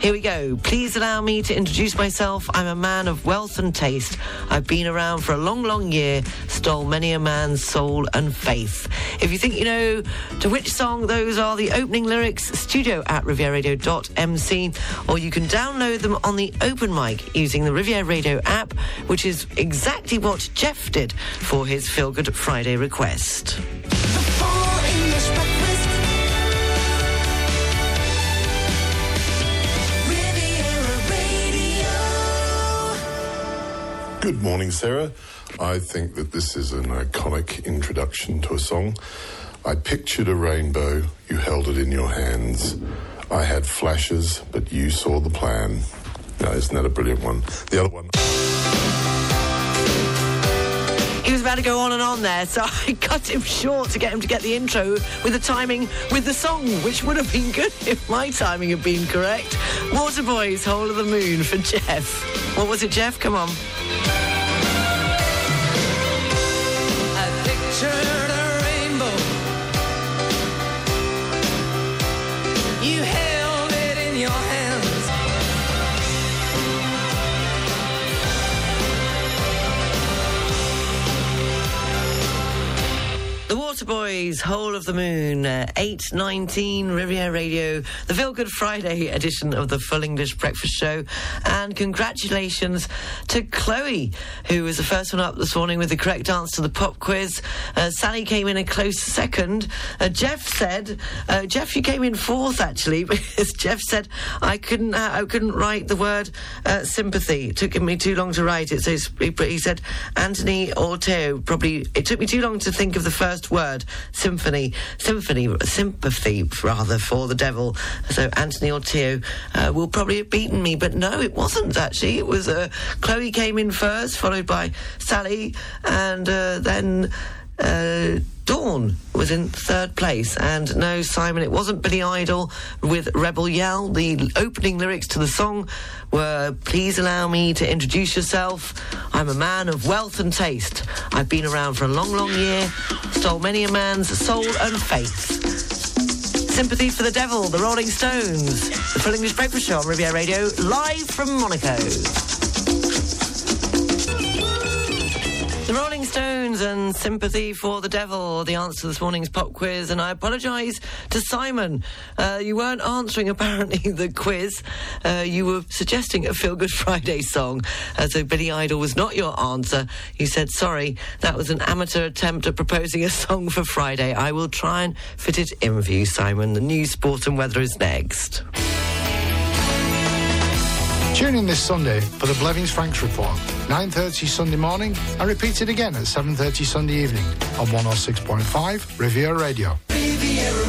Here we go. Please allow me to introduce myself. I'm a man of wealth and taste. I've been around for a long, long year, stole many a man's soul and faith. If you think you know to which song those are the opening lyrics, studio at rivieradio.mc, or you can download them on the open mic using the Riviera Radio app, which is exactly what Jeff did for his Feel Good Friday request. Good morning, Sarah. I think that this is an iconic introduction to a song. I pictured a rainbow, you held it in your hands. I had flashes, but you saw the plan. Now, isn't that a brilliant one? The other one. About to go on and on there, so I cut him short to get him to get the intro with the timing with the song, which would have been good if my timing had been correct. Waterboys, Whole of the Moon for Jeff. What was it, Jeff? Come on. The Waterboys, Whole of the Moon, uh, 8.19, Riviera Radio, the Feel Good Friday edition of the Full English Breakfast Show. And congratulations to Chloe, who was the first one up this morning with the correct answer to the pop quiz. Uh, Sally came in a close second. Uh, Jeff said, uh, Jeff, you came in fourth actually, because Jeff said I couldn't, uh, I couldn't write the word uh, sympathy. It took me too long to write it. So he, he said Anthony or Teo. Probably it took me too long to think of the first word symphony, symphony, sympathy rather for the devil. So Anthony or Teo uh, will probably have beaten me, but no, it wasn't actually. It was uh, Chloe came in first, followed by Sally, and uh, then. Dawn was in third place. And no, Simon, it wasn't Billy Idol with Rebel Yell. The opening lyrics to the song were Please allow me to introduce yourself. I'm a man of wealth and taste. I've been around for a long, long year, stole many a man's soul and faith. Sympathy for the Devil, the Rolling Stones, the Full English Breakfast Show on Riviera Radio, live from Monaco. The Rolling Stones and Sympathy for the Devil, the answer to this morning's pop quiz. And I apologise to Simon. Uh, you weren't answering, apparently, the quiz. Uh, you were suggesting a Feel Good Friday song. Uh, so Billy Idol was not your answer. You said, sorry, that was an amateur attempt at proposing a song for Friday. I will try and fit it in with you, Simon. The news, sport, and weather is next. Tune in this Sunday for the Blevins Franks Report, 9.30 Sunday morning and repeated again at 7.30 Sunday evening on 106.5 Riviera Radio. Riviera.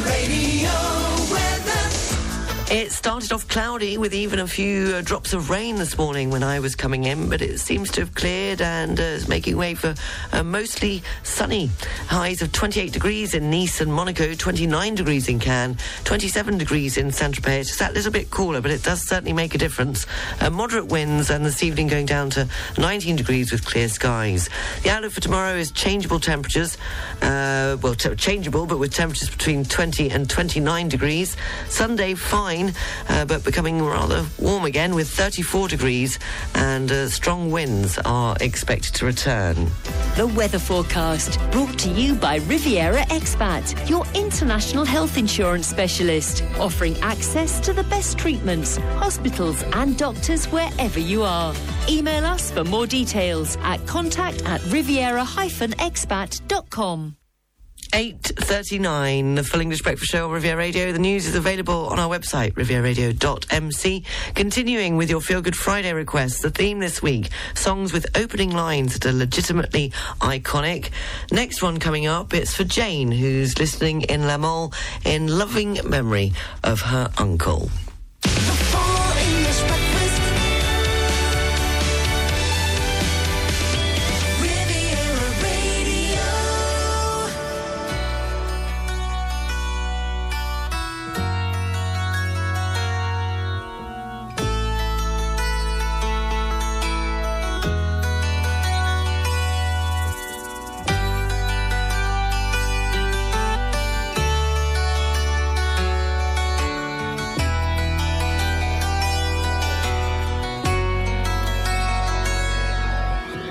It started off cloudy with even a few uh, drops of rain this morning when I was coming in, but it seems to have cleared and uh, is making way for uh, mostly sunny. Highs of 28 degrees in Nice and Monaco, 29 degrees in Cannes, 27 degrees in Saint-Tropez. It's that little bit cooler, but it does certainly make a difference. Uh, moderate winds and this evening going down to 19 degrees with clear skies. The outlook for tomorrow is changeable temperatures. Uh, well, t- changeable, but with temperatures between 20 and 29 degrees. Sunday, fine, uh, but becoming rather warm again with 34 degrees and uh, strong winds are expected to return. The weather forecast brought to you by Riviera Expat, your international health insurance specialist, offering access to the best treatments, hospitals, and doctors wherever you are. Email us for more details at contact at riviera-expat.com. 8.39, the Full English Breakfast Show on Riviera Radio. The news is available on our website, rivieradio.mc. Continuing with your Feel Good Friday requests, the theme this week, songs with opening lines that are legitimately iconic. Next one coming up, it's for Jane, who's listening in La Mole in loving memory of her uncle.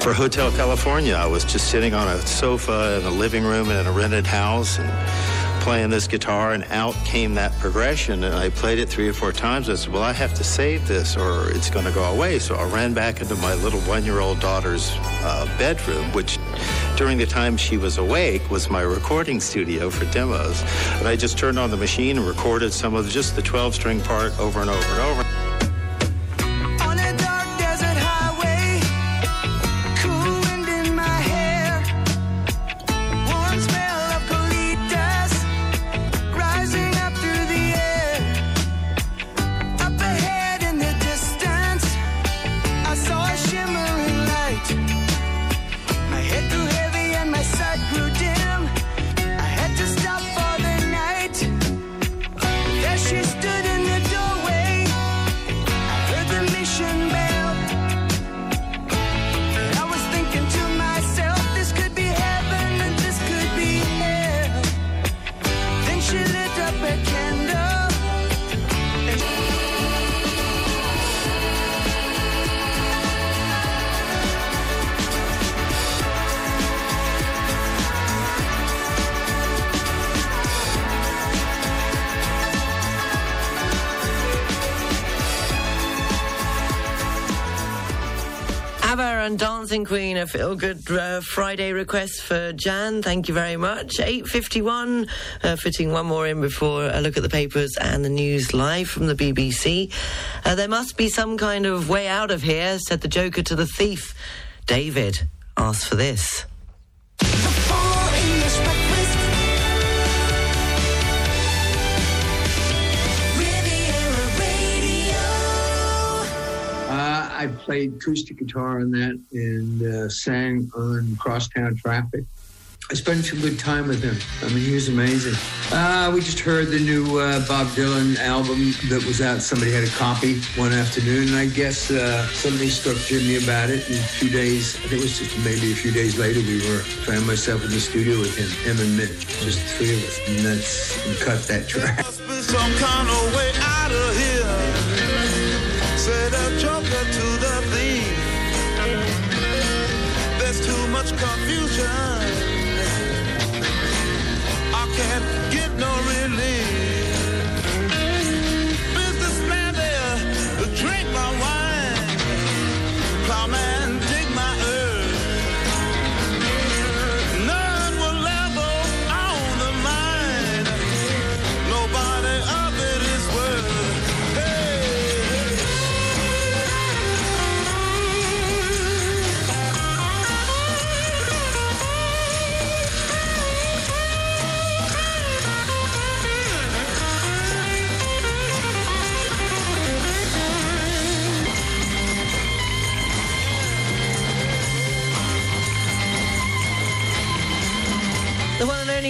For Hotel California, I was just sitting on a sofa in a living room in a rented house and playing this guitar, and out came that progression. And I played it three or four times. I said, Well, I have to save this or it's going to go away. So I ran back into my little one year old daughter's uh, bedroom, which during the time she was awake was my recording studio for demos. And I just turned on the machine and recorded some of just the 12 string part over and over and over. Feel good uh, Friday request for Jan. Thank you very much. 8.51, uh, fitting one more in before a look at the papers and the news live from the BBC. Uh, there must be some kind of way out of here, said the Joker to the thief. David asked for this. I played acoustic guitar on that and uh, sang on Crosstown Traffic. I spent some good time with him. I mean, he was amazing. Uh, we just heard the new uh, Bob Dylan album that was out. Somebody had a copy one afternoon, and I guess uh, somebody struck Jimi about it. And a few days, I think it was just maybe a few days later, we were found myself in the studio with him, him and Mitt, just three of us, and that's cut that track. Can't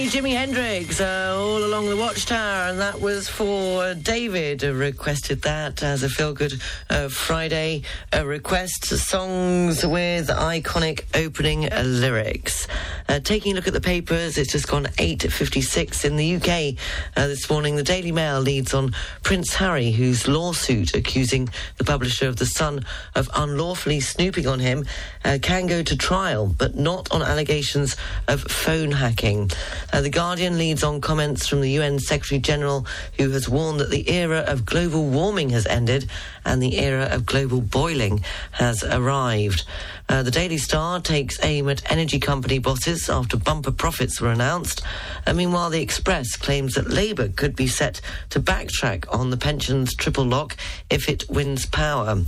Only Jimi Hendrix, uh, all along the Watchtower, and that was for David. Uh, requested that as a feel-good uh, Friday uh, request. Songs with iconic opening uh, lyrics. Uh, taking a look at the papers, it's just gone 8:56 in the UK this morning. The Daily Mail leads on Prince Harry, whose lawsuit accusing the publisher of The Sun of unlawfully snooping on him can go to trial, but not on allegations of phone hacking. Uh, the Guardian leads on comments from the UN Secretary General, who has warned that the era of global warming has ended and the era of global boiling has arrived. Uh, the Daily Star takes aim at energy company bosses after bumper profits were announced. Uh, meanwhile, the Express claims that Labour could be set to backtrack on the pensions triple lock if it wins power.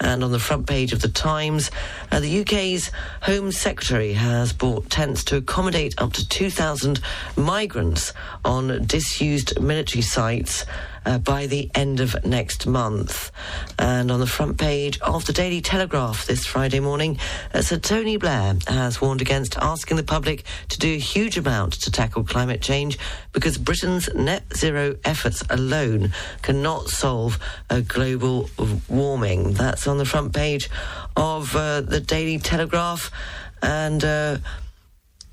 And on the front page of the Times, uh, the UK's Home Secretary has bought tents to accommodate up to 2,000 migrants on disused military sites. Uh, by the end of next month. And on the front page of the Daily Telegraph this Friday morning, uh, Sir Tony Blair has warned against asking the public to do a huge amount to tackle climate change because Britain's net zero efforts alone cannot solve uh, global warming. That's on the front page of uh, the Daily Telegraph. And uh,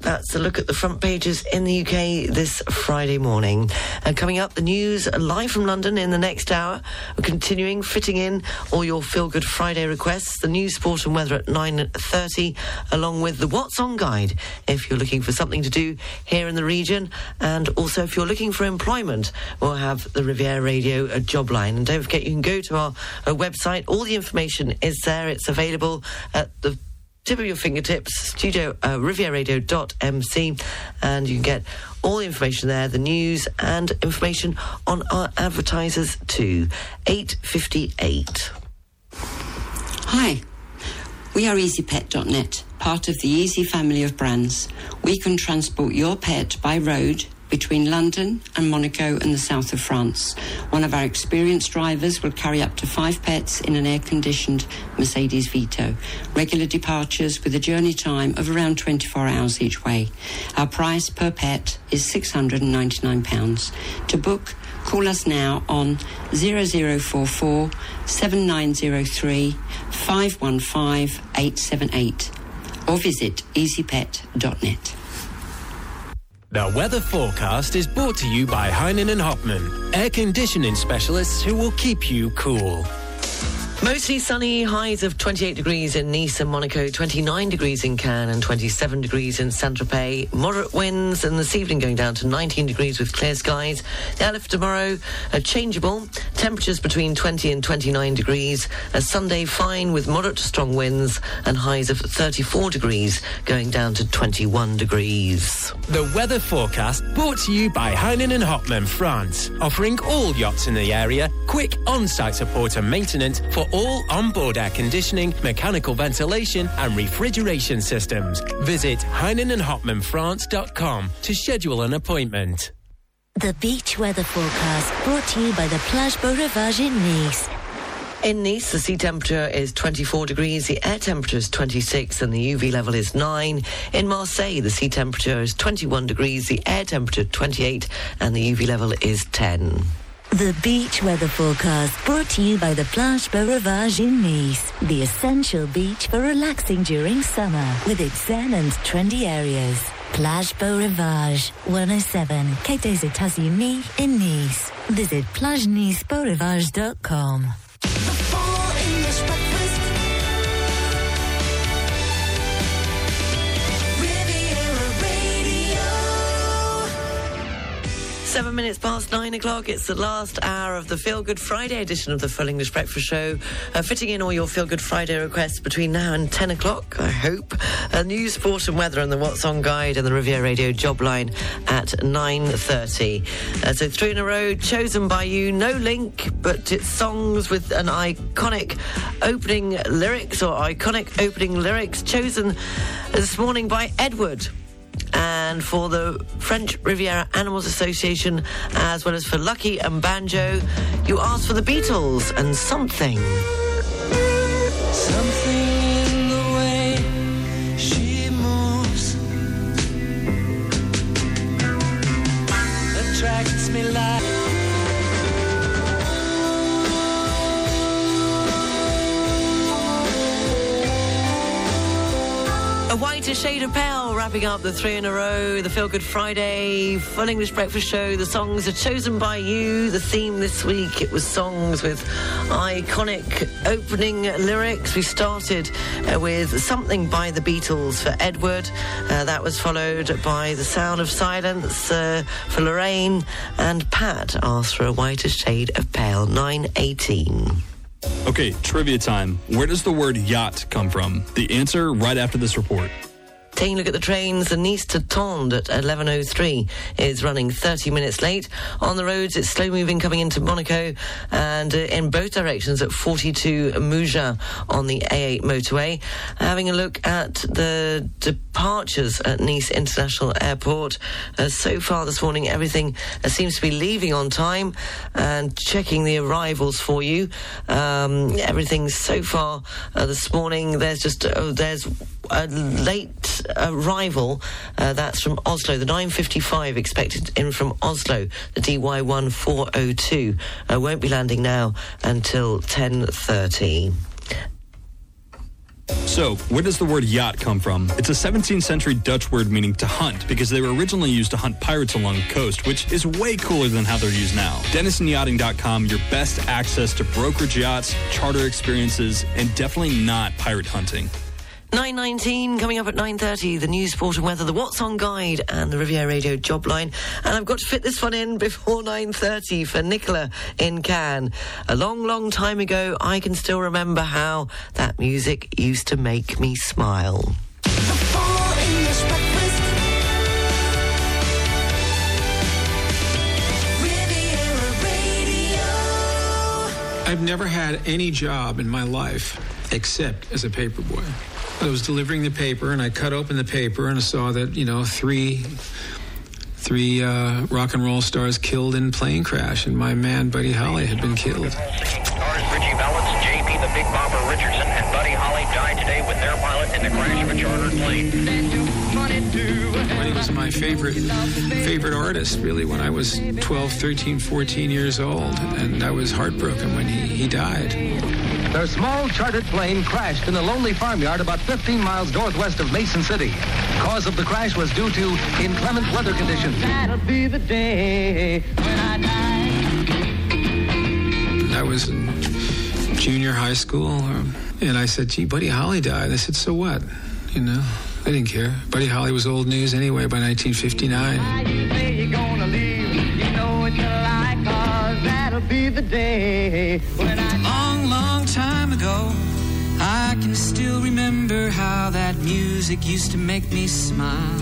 that's a look at the front pages in the UK this Friday morning. And coming up, the news live from London in the next hour. We're continuing fitting in all your feel-good Friday requests. The news, sport and weather at 9.30, along with the What's On guide if you're looking for something to do here in the region. And also if you're looking for employment, we'll have the Riviera Radio uh, job line. And don't forget, you can go to our uh, website. All the information is there. It's available at the tip of your fingertips, studio uh, rivieradio.mc, and you can get all the information there, the news and information on our advertisers too. 858. Hi, we are EasyPet.net, part of the Easy family of brands. We can transport your pet by road between London and Monaco and the south of France. One of our experienced drivers will carry up to five pets in an air conditioned Mercedes Vito. Regular departures with a journey time of around 24 hours each way. Our price per pet is £699. To book, call us now on 0044 7903 515 878 or visit easypet.net. The weather forecast is brought to you by Heinen and Hopman, air conditioning specialists who will keep you cool. Mostly sunny, highs of 28 degrees in Nice and Monaco, 29 degrees in Cannes, and 27 degrees in Saint Tropez. Moderate winds, and this evening going down to 19 degrees with clear skies. The outlook tomorrow, uh, changeable. Temperatures between 20 and 29 degrees. A Sunday fine with moderate to strong winds, and highs of 34 degrees going down to 21 degrees. The weather forecast brought to you by Heinen and Hopman France, offering all yachts in the area quick on-site support and maintenance for all on-board air conditioning, mechanical ventilation and refrigeration systems. Visit HeinenandHopmanFrance.com to schedule an appointment. The beach weather forecast brought to you by the Plage Beau Rivage in Nice. In Nice, the sea temperature is 24 degrees, the air temperature is 26, and the UV level is 9. In Marseille, the sea temperature is 21 degrees, the air temperature 28, and the UV level is 10. The beach weather forecast brought to you by the Plage Beau Rivage in Nice, the essential beach for relaxing during summer with its zen and trendy areas. Plage Beau Rivage, 107, Quai des Etats-Unis in Nice. Visit plagenicebeaurivage.com. Seven minutes past nine o'clock. It's the last hour of the Feel Good Friday edition of the Full English Breakfast Show. Uh, fitting in all your Feel Good Friday requests between now and 10 o'clock, I hope. A news, sport and weather and the What's On Guide and the Riviera Radio job line at 9.30. Uh, so three in a row, chosen by you. No link, but it's songs with an iconic opening lyrics or iconic opening lyrics chosen this morning by Edward and for the French Riviera Animals Association, as well as for Lucky and Banjo, you asked for the Beatles and something. Something A whiter shade of pale, wrapping up the three in a row, the Feel Good Friday, Full English Breakfast Show. The songs are chosen by you. The theme this week, it was songs with iconic opening lyrics. We started uh, with Something by the Beatles for Edward. Uh, that was followed by The Sound of Silence uh, for Lorraine. And Pat asked for a whiter shade of pale, 918. Okay, trivia time. Where does the word yacht come from? The answer right after this report. Taking a look at the trains, the Nice to Tende at 11.03 is running 30 minutes late. On the roads, it's slow moving coming into Monaco and uh, in both directions at 42 Mougins on the A8 motorway. Having a look at the departures at Nice International Airport. Uh, so far this morning, everything uh, seems to be leaving on time and checking the arrivals for you. Um, everything so far uh, this morning, there's just, oh, there's a late arrival. Uh, that's from Oslo. The 955 expected in from Oslo. The DY1 402 uh, won't be landing now until 10:30. So, where does the word yacht come from? It's a 17th century Dutch word meaning to hunt because they were originally used to hunt pirates along the coast, which is way cooler than how they're used now. DenisonYachting.com, your best access to brokerage yachts, charter experiences, and definitely not pirate hunting. 9.19 coming up at 9.30 the news sport and weather the what's on guide and the riviera radio job line. And i've got to fit this one in before 9.30 for nicola in cannes. A long long time ago i can still remember how that music used to make me smile. I've never had any job in my life except as a paperboy. I was delivering the paper, and I cut open the paper and I saw that you know three three uh, rock and roll stars killed in plane crash, and my man Buddy Holly had been killed. Stars Ritchie Valens, JP the Big Bopper Richardson, and Buddy Holly died today with their pilot in the crash of a chartered plane. Buddy was my favorite favorite artist, really, when I was 12, 13, 14 years old, and I was heartbroken when he, he died. Their small chartered plane crashed in a lonely farmyard about 15 miles northwest of Mason City. Cause of the crash was due to inclement weather conditions. That'll be the day when I die. I was in junior high school, and I said, gee, Buddy Holly died. I said, so what? You know, I didn't care. Buddy Holly was old news anyway by 1959. Ago, I can still remember how that music used to make me smile.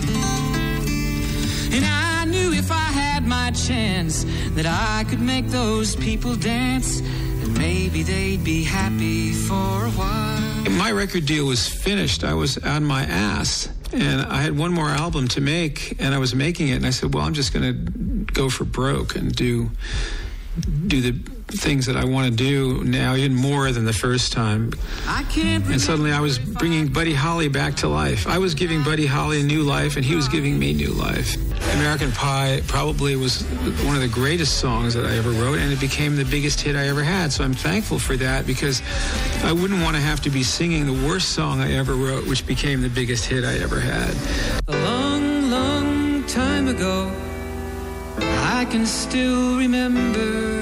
And I knew if I had my chance that I could make those people dance, and maybe they'd be happy for a while. My record deal was finished. I was on my ass. And I had one more album to make, and I was making it, and I said, "Well, I'm just going to go for broke and do do the things that I want to do now even more than the first time. I can't And suddenly I was bringing Buddy Holly back to life. I was giving Buddy Holly a new life, and he was giving me new life. American Pie probably was one of the greatest songs that I ever wrote, and it became the biggest hit I ever had. So I'm thankful for that because I wouldn't want to have to be singing the worst song I ever wrote, which became the biggest hit I ever had. A long, long time ago, I can still remember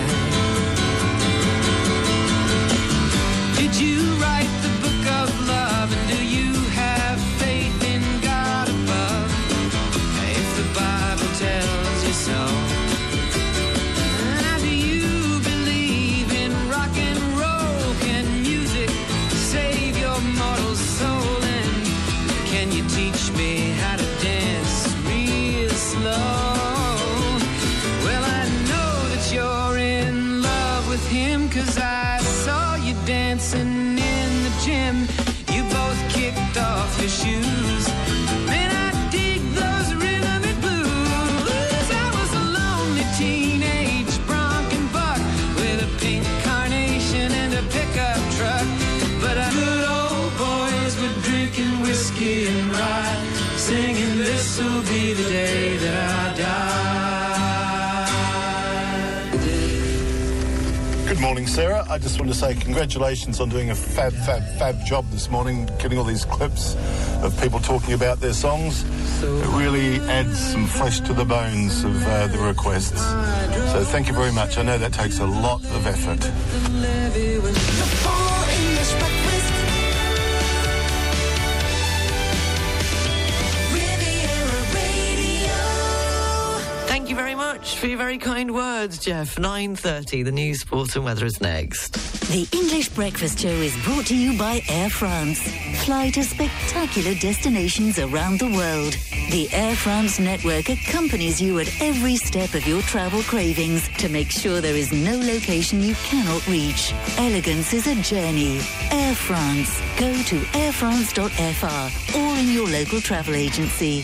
Congratulations on doing a fab, fab, fab job this morning, getting all these clips of people talking about their songs. It really adds some flesh to the bones of uh, the requests. So thank you very much. I know that takes a lot of effort. Much for your very kind words, Jeff. 9.30, the news, sport and weather is next. The English Breakfast Show is brought to you by Air France. Fly to spectacular destinations around the world. The Air France network accompanies you at every step of your travel cravings to make sure there is no location you cannot reach. Elegance is a journey. Air France. Go to airfrance.fr or in your local travel agency.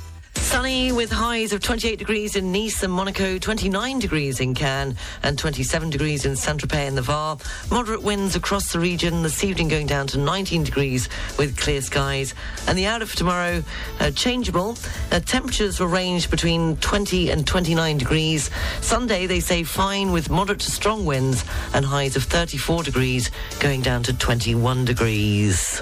Sunny with highs of 28 degrees in Nice and Monaco, 29 degrees in Cannes, and 27 degrees in Saint-Tropez and the Var. Moderate winds across the region. This evening going down to 19 degrees with clear skies. And the outlook for tomorrow, uh, changeable. Uh, temperatures will range between 20 and 29 degrees. Sunday, they say fine with moderate to strong winds and highs of 34 degrees going down to 21 degrees.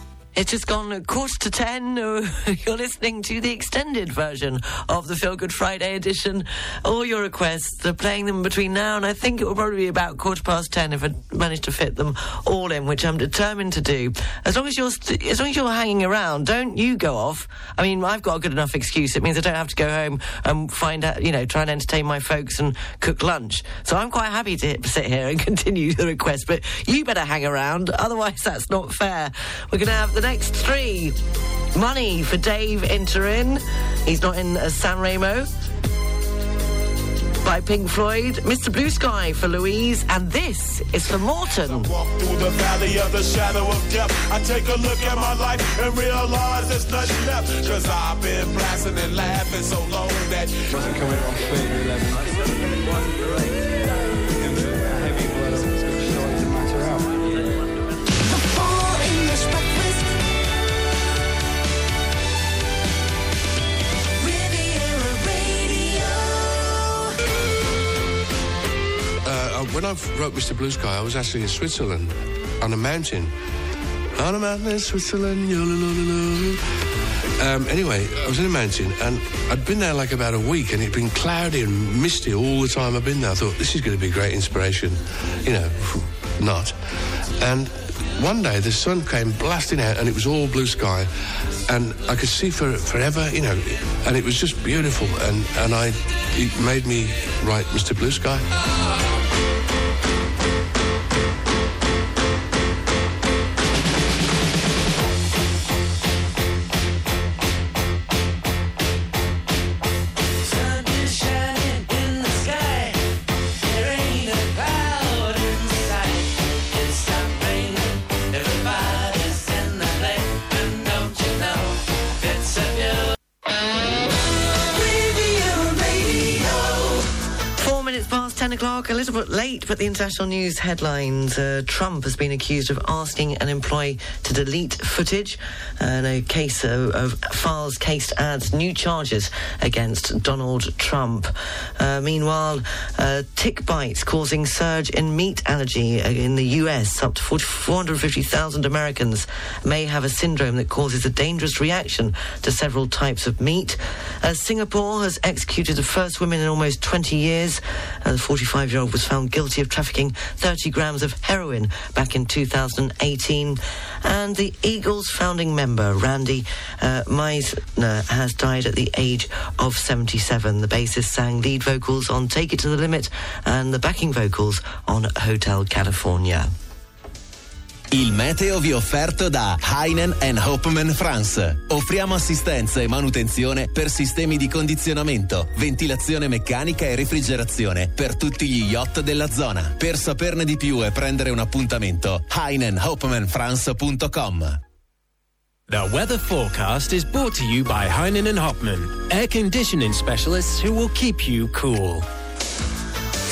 It's just gone quarter to ten. You're listening to the extended version of the Feel Good Friday edition. All your requests, they're playing them between now and I think it will probably be about quarter past ten if I manage to fit them all in, which I'm determined to do. As long as you're st- as long as you're hanging around, don't you go off. I mean, I've got a good enough excuse. It means I don't have to go home and find out, you know, try and entertain my folks and cook lunch. So I'm quite happy to sit here and continue the request. But you better hang around, otherwise that's not fair. We're going to have the next three. Money for Dave Interin. He's not in as San Remo. By Pink Floyd. Mr. Blue Sky for Louise. And this is for Morton. Through the valley of the shadow of death, I take a look at my life and realize there's nothing left. Cause I've been blasting and laughing so long that. Wasn't coming on clear 11. When I wrote Mr. Blue Sky, I was actually in Switzerland on a mountain. On a mountain in Switzerland. Um, anyway, I was in a mountain and I'd been there like about a week and it'd been cloudy and misty all the time I've been there. I thought, this is going to be great inspiration. You know, not. And one day the sun came blasting out and it was all blue sky and I could see for forever, you know, and it was just beautiful and, and I, it made me write Mr. Blue Sky. 10 but the international news headlines. Uh, Trump has been accused of asking an employee to delete footage. And a case of, of files case adds new charges against Donald Trump. Uh, meanwhile, uh, tick bites causing surge in meat allergy in the US. Up to 450,000 Americans may have a syndrome that causes a dangerous reaction to several types of meat. Uh, Singapore has executed the first woman in almost 20 years. Uh, the 45 year old was found guilty of trafficking 30 grams of heroin back in 2018. And the Eagles founding member, Randy uh, Meisner, has died at the age of 77. The bassist sang lead vocals on Take It to the Limit and the backing vocals on Hotel California. Il meteo vi è offerto da Heinen Hopman France. Offriamo assistenza e manutenzione per sistemi di condizionamento, ventilazione meccanica e refrigerazione per tutti gli yacht della zona. Per saperne di più e prendere un appuntamento, heinenhopmanfrance.com. The weather forecast is brought to you by Heinen Hopman, air conditioning specialists who will keep you cool.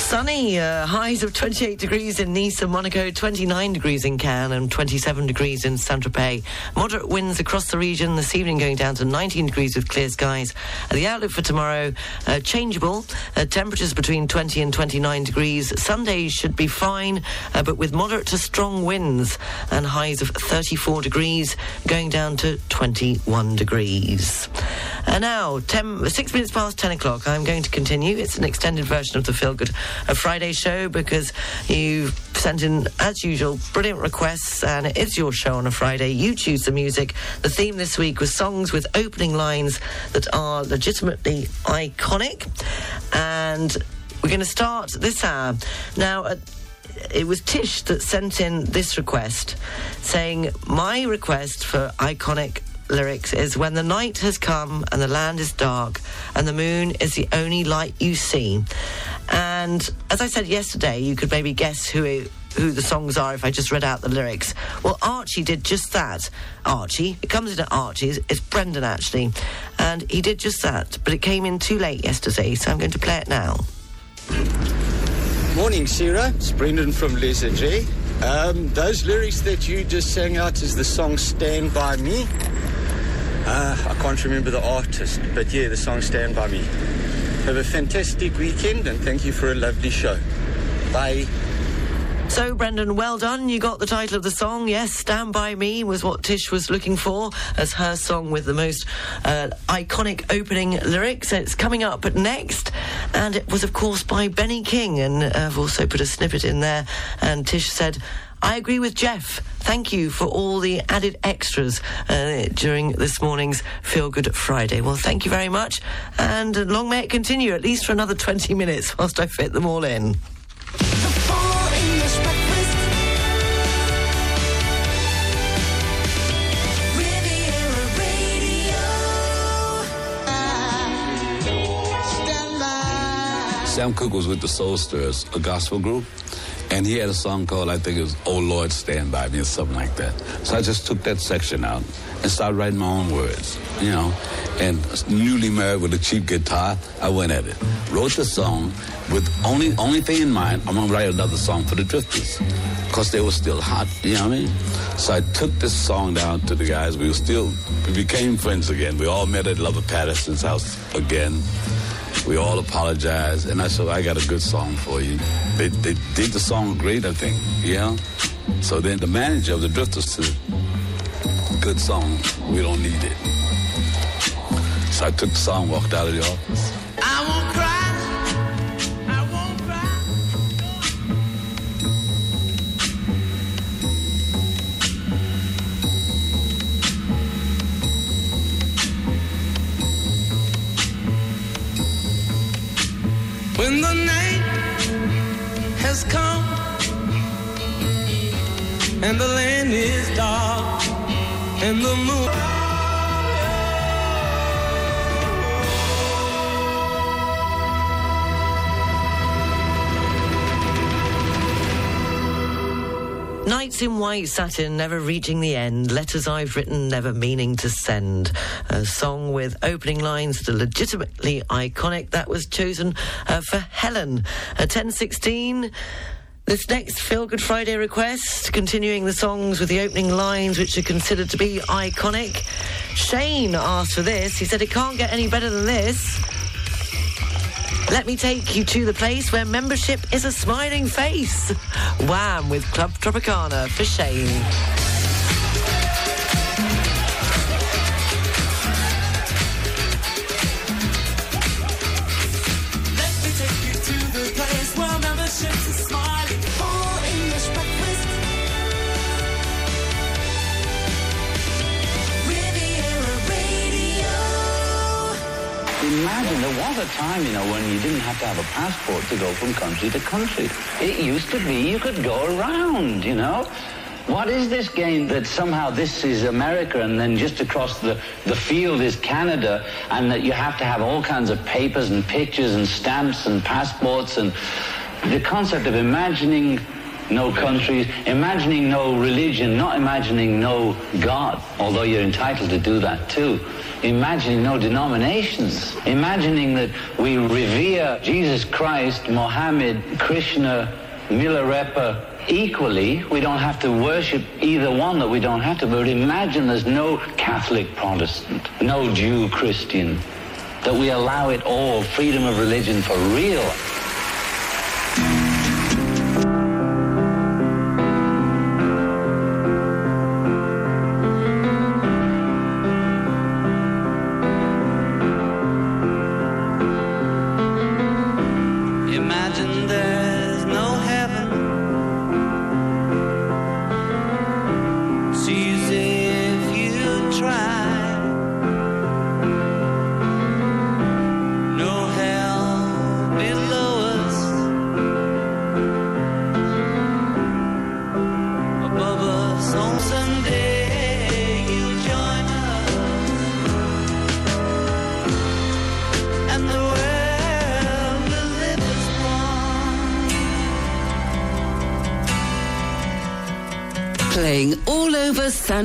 Sunny, uh, highs of 28 degrees in Nice and Monaco, 29 degrees in Cannes, and 27 degrees in Saint Tropez. Moderate winds across the region this evening, going down to 19 degrees with clear skies. Uh, the outlook for tomorrow, uh, changeable. Uh, temperatures between 20 and 29 degrees. Sunday should be fine, uh, but with moderate to strong winds and highs of 34 degrees, going down to 21 degrees. And now, 10, six minutes past 10 o'clock, I'm going to continue. It's an extended version of the Feel Good a Friday show because you've sent in, as usual, brilliant requests, and it is your show on a Friday. You choose the music. The theme this week was songs with opening lines that are legitimately iconic, and we're going to start this hour now. Uh, it was Tish that sent in this request saying, My request for iconic lyrics is when the night has come and the land is dark and the moon is the only light you see. And as I said yesterday, you could maybe guess who it, who the songs are if I just read out the lyrics. Well, Archie did just that. Archie, it comes in at Archie's. It's Brendan actually, and he did just that. But it came in too late yesterday, so I'm going to play it now. Morning, Sarah. It's Brendan from Lisa J. Um, those lyrics that you just sang out is the song Stand By Me. Uh, I can't remember the artist, but yeah, the song Stand By Me. Have a fantastic weekend and thank you for a lovely show. Bye. So, Brendan, well done. You got the title of the song. Yes, Stand By Me was what Tish was looking for as her song with the most uh, iconic opening lyrics. It's coming up next, and it was, of course, by Benny King. And I've also put a snippet in there. And Tish said, I agree with Jeff. Thank you for all the added extras uh, during this morning's Feel Good Friday. Well, thank you very much, and long may it continue, at least for another 20 minutes, whilst I fit them all in. Sam Cooke was with the Soul Stirrers, a gospel group, and he had a song called, I think it was Oh Lord Stand By Me or something like that. So I just took that section out and started writing my own words, you know. And newly married with a cheap guitar, I went at it. Wrote the song with only only thing in mind, I'm gonna write another song for the Drifters. Because they were still hot, you know what I mean? So I took this song down to the guys. We were still, we became friends again. We all met at Lover Patterson's house again. We all apologized, and I said, I got a good song for you. They, they did the song great, I think, yeah? So then the manager of the Drifters said, good song, we don't need it. So I took the song, walked out of the office. When the night has come and the land is dark and the moon. Nights in white satin, never reaching the end. Letters I've written, never meaning to send. A song with opening lines that are legitimately iconic. That was chosen uh, for Helen. Uh, 1016. This next Feel Good Friday request, continuing the songs with the opening lines which are considered to be iconic. Shane asked for this. He said it can't get any better than this. Let me take you to the place where membership is a smiling face. Wham with Club Tropicana for Shane. Was a time, you know, when you didn't have to have a passport to go from country to country. It used to be you could go around, you know. What is this game that somehow this is America and then just across the, the field is Canada and that you have to have all kinds of papers and pictures and stamps and passports and the concept of imagining no countries, imagining no religion, not imagining no God, although you're entitled to do that too. Imagining no denominations, imagining that we revere Jesus Christ, Mohammed, Krishna, Milarepa equally. We don't have to worship either one that we don't have to, but imagine there's no Catholic Protestant, no Jew Christian, that we allow it all, freedom of religion for real.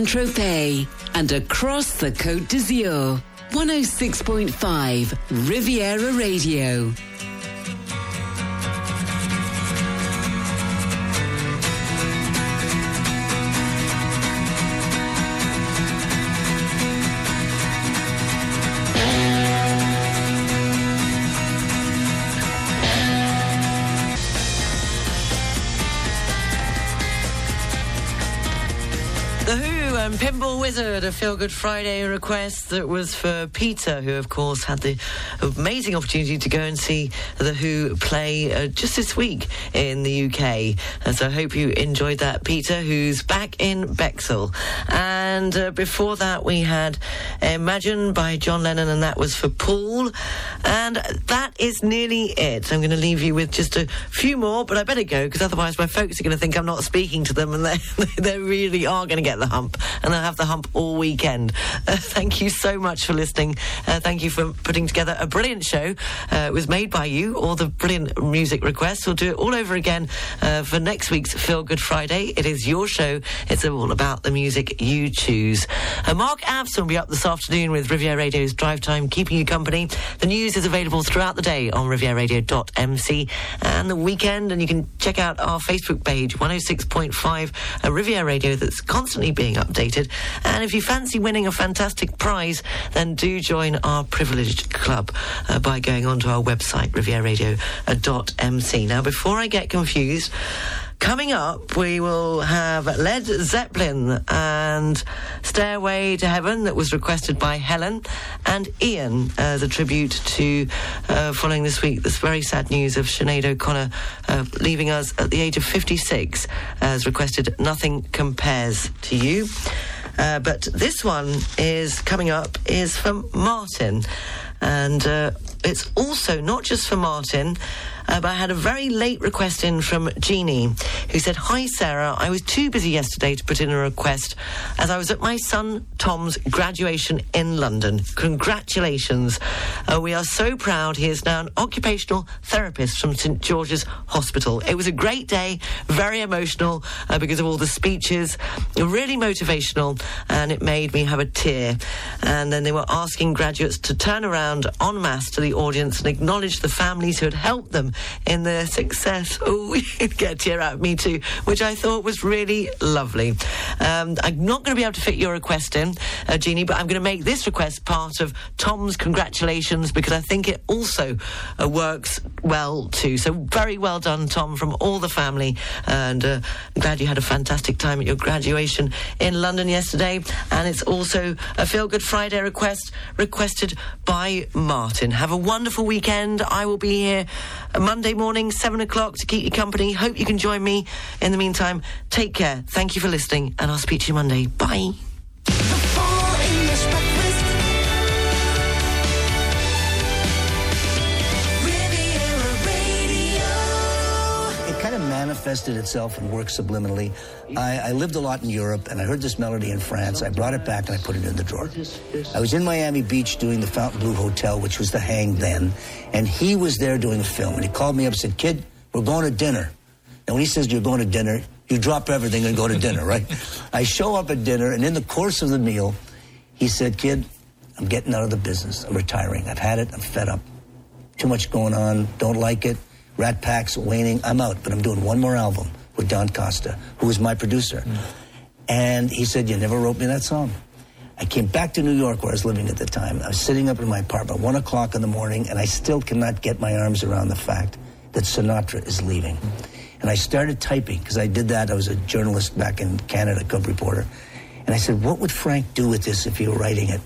Tropez and across the Côte d'Azur. 106.5 Riviera Radio. Wizard, a Feel Good Friday request that was for Peter, who, of course, had the amazing opportunity to go and see The Who play uh, just this week in the UK. And so I hope you enjoyed that, Peter, who's back in Bexhill. And uh, before that, we had Imagine by John Lennon, and that was for Paul. And that is nearly it. I'm going to leave you with just a few more, but I better go because otherwise my folks are going to think I'm not speaking to them and they, they really are going to get the hump and they'll have the hump all weekend. Uh, thank you so much for listening. Uh, thank you for putting together a brilliant show. Uh, it was made by you, all the brilliant music requests. We'll do it all over again uh, for next week's Feel Good Friday. It is your show. It's all about the music you choose. Uh, Mark Abson will be up this afternoon with Riviera Radio's Drive Time, keeping you company. The news is available throughout the day on rivieraradio.mc and the weekend, and you can check out our Facebook page, 106.5 uh, Riviera Radio, that's constantly being updated. And if you fancy winning a fantastic prize, then do join our privileged club uh, by going onto our website, rivieraradio.mc. Now, before I get confused, Coming up, we will have Led Zeppelin and Stairway to Heaven that was requested by Helen and Ian as a tribute to uh, following this week this very sad news of Sinead O'Connor uh, leaving us at the age of 56 as requested Nothing Compares to You. Uh, but this one is coming up is from Martin. And uh, it's also not just for Martin, uh, but I had a very late request in from Jeannie, who said, Hi, Sarah. I was too busy yesterday to put in a request as I was at my son Tom's graduation in London. Congratulations. Uh, we are so proud. He is now an occupational therapist from St George's Hospital. It was a great day, very emotional uh, because of all the speeches, really motivational, and it made me have a tear. And then they were asking graduates to turn around en masse to the audience and acknowledge the families who had helped them in their success. Oh, get a tear out me too, which I thought was really lovely. Um, I'm not going to be able to fit your request in, uh, Jeannie, but I'm going to make this request part of Tom's congratulations because I think it also uh, works well too. So very well done, Tom, from all the family, and uh, glad you had a fantastic time at your graduation in London yesterday. And it's also a Feel Good Friday request requested by Martin. Have a wonderful weekend. I will be here Monday morning, 7 o'clock, to keep you company. Hope you can join me. In the meantime, take care. Thank you for listening, and I'll speak to you Monday. Bye. Manifested itself and worked subliminally. I, I lived a lot in Europe, and I heard this melody in France. I brought it back and I put it in the drawer. I was in Miami Beach doing the Fountain Hotel, which was the hang then, and he was there doing a film. And he called me up and said, Kid, we're going to dinner. And when he says you're going to dinner, you drop everything and go to dinner, right? I show up at dinner, and in the course of the meal, he said, Kid, I'm getting out of the business. I'm retiring. I've had it. I'm fed up. Too much going on. Don't like it. Rat Pack's waning. I'm out, but I'm doing one more album with Don Costa, who was my producer. And he said, You never wrote me that song. I came back to New York where I was living at the time. I was sitting up in my apartment, one o'clock in the morning, and I still cannot get my arms around the fact that Sinatra is leaving. And I started typing because I did that. I was a journalist back in Canada, cub reporter. And I said, What would Frank do with this if he were writing it?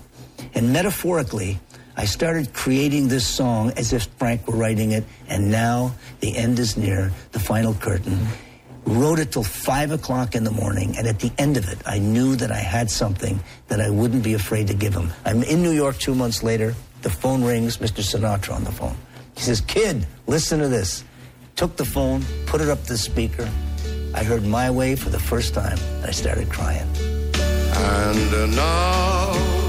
And metaphorically, I started creating this song as if Frank were writing it, and now the end is near, the final curtain. Wrote it till five o'clock in the morning, and at the end of it, I knew that I had something that I wouldn't be afraid to give him. I'm in New York two months later. The phone rings, Mr. Sinatra on the phone. He says, Kid, listen to this. Took the phone, put it up to the speaker. I heard My Way for the first time, and I started crying. And now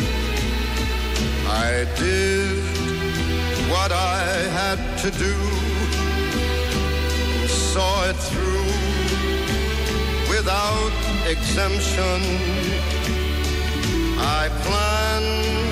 I did what I had to do, saw it through without exemption. I planned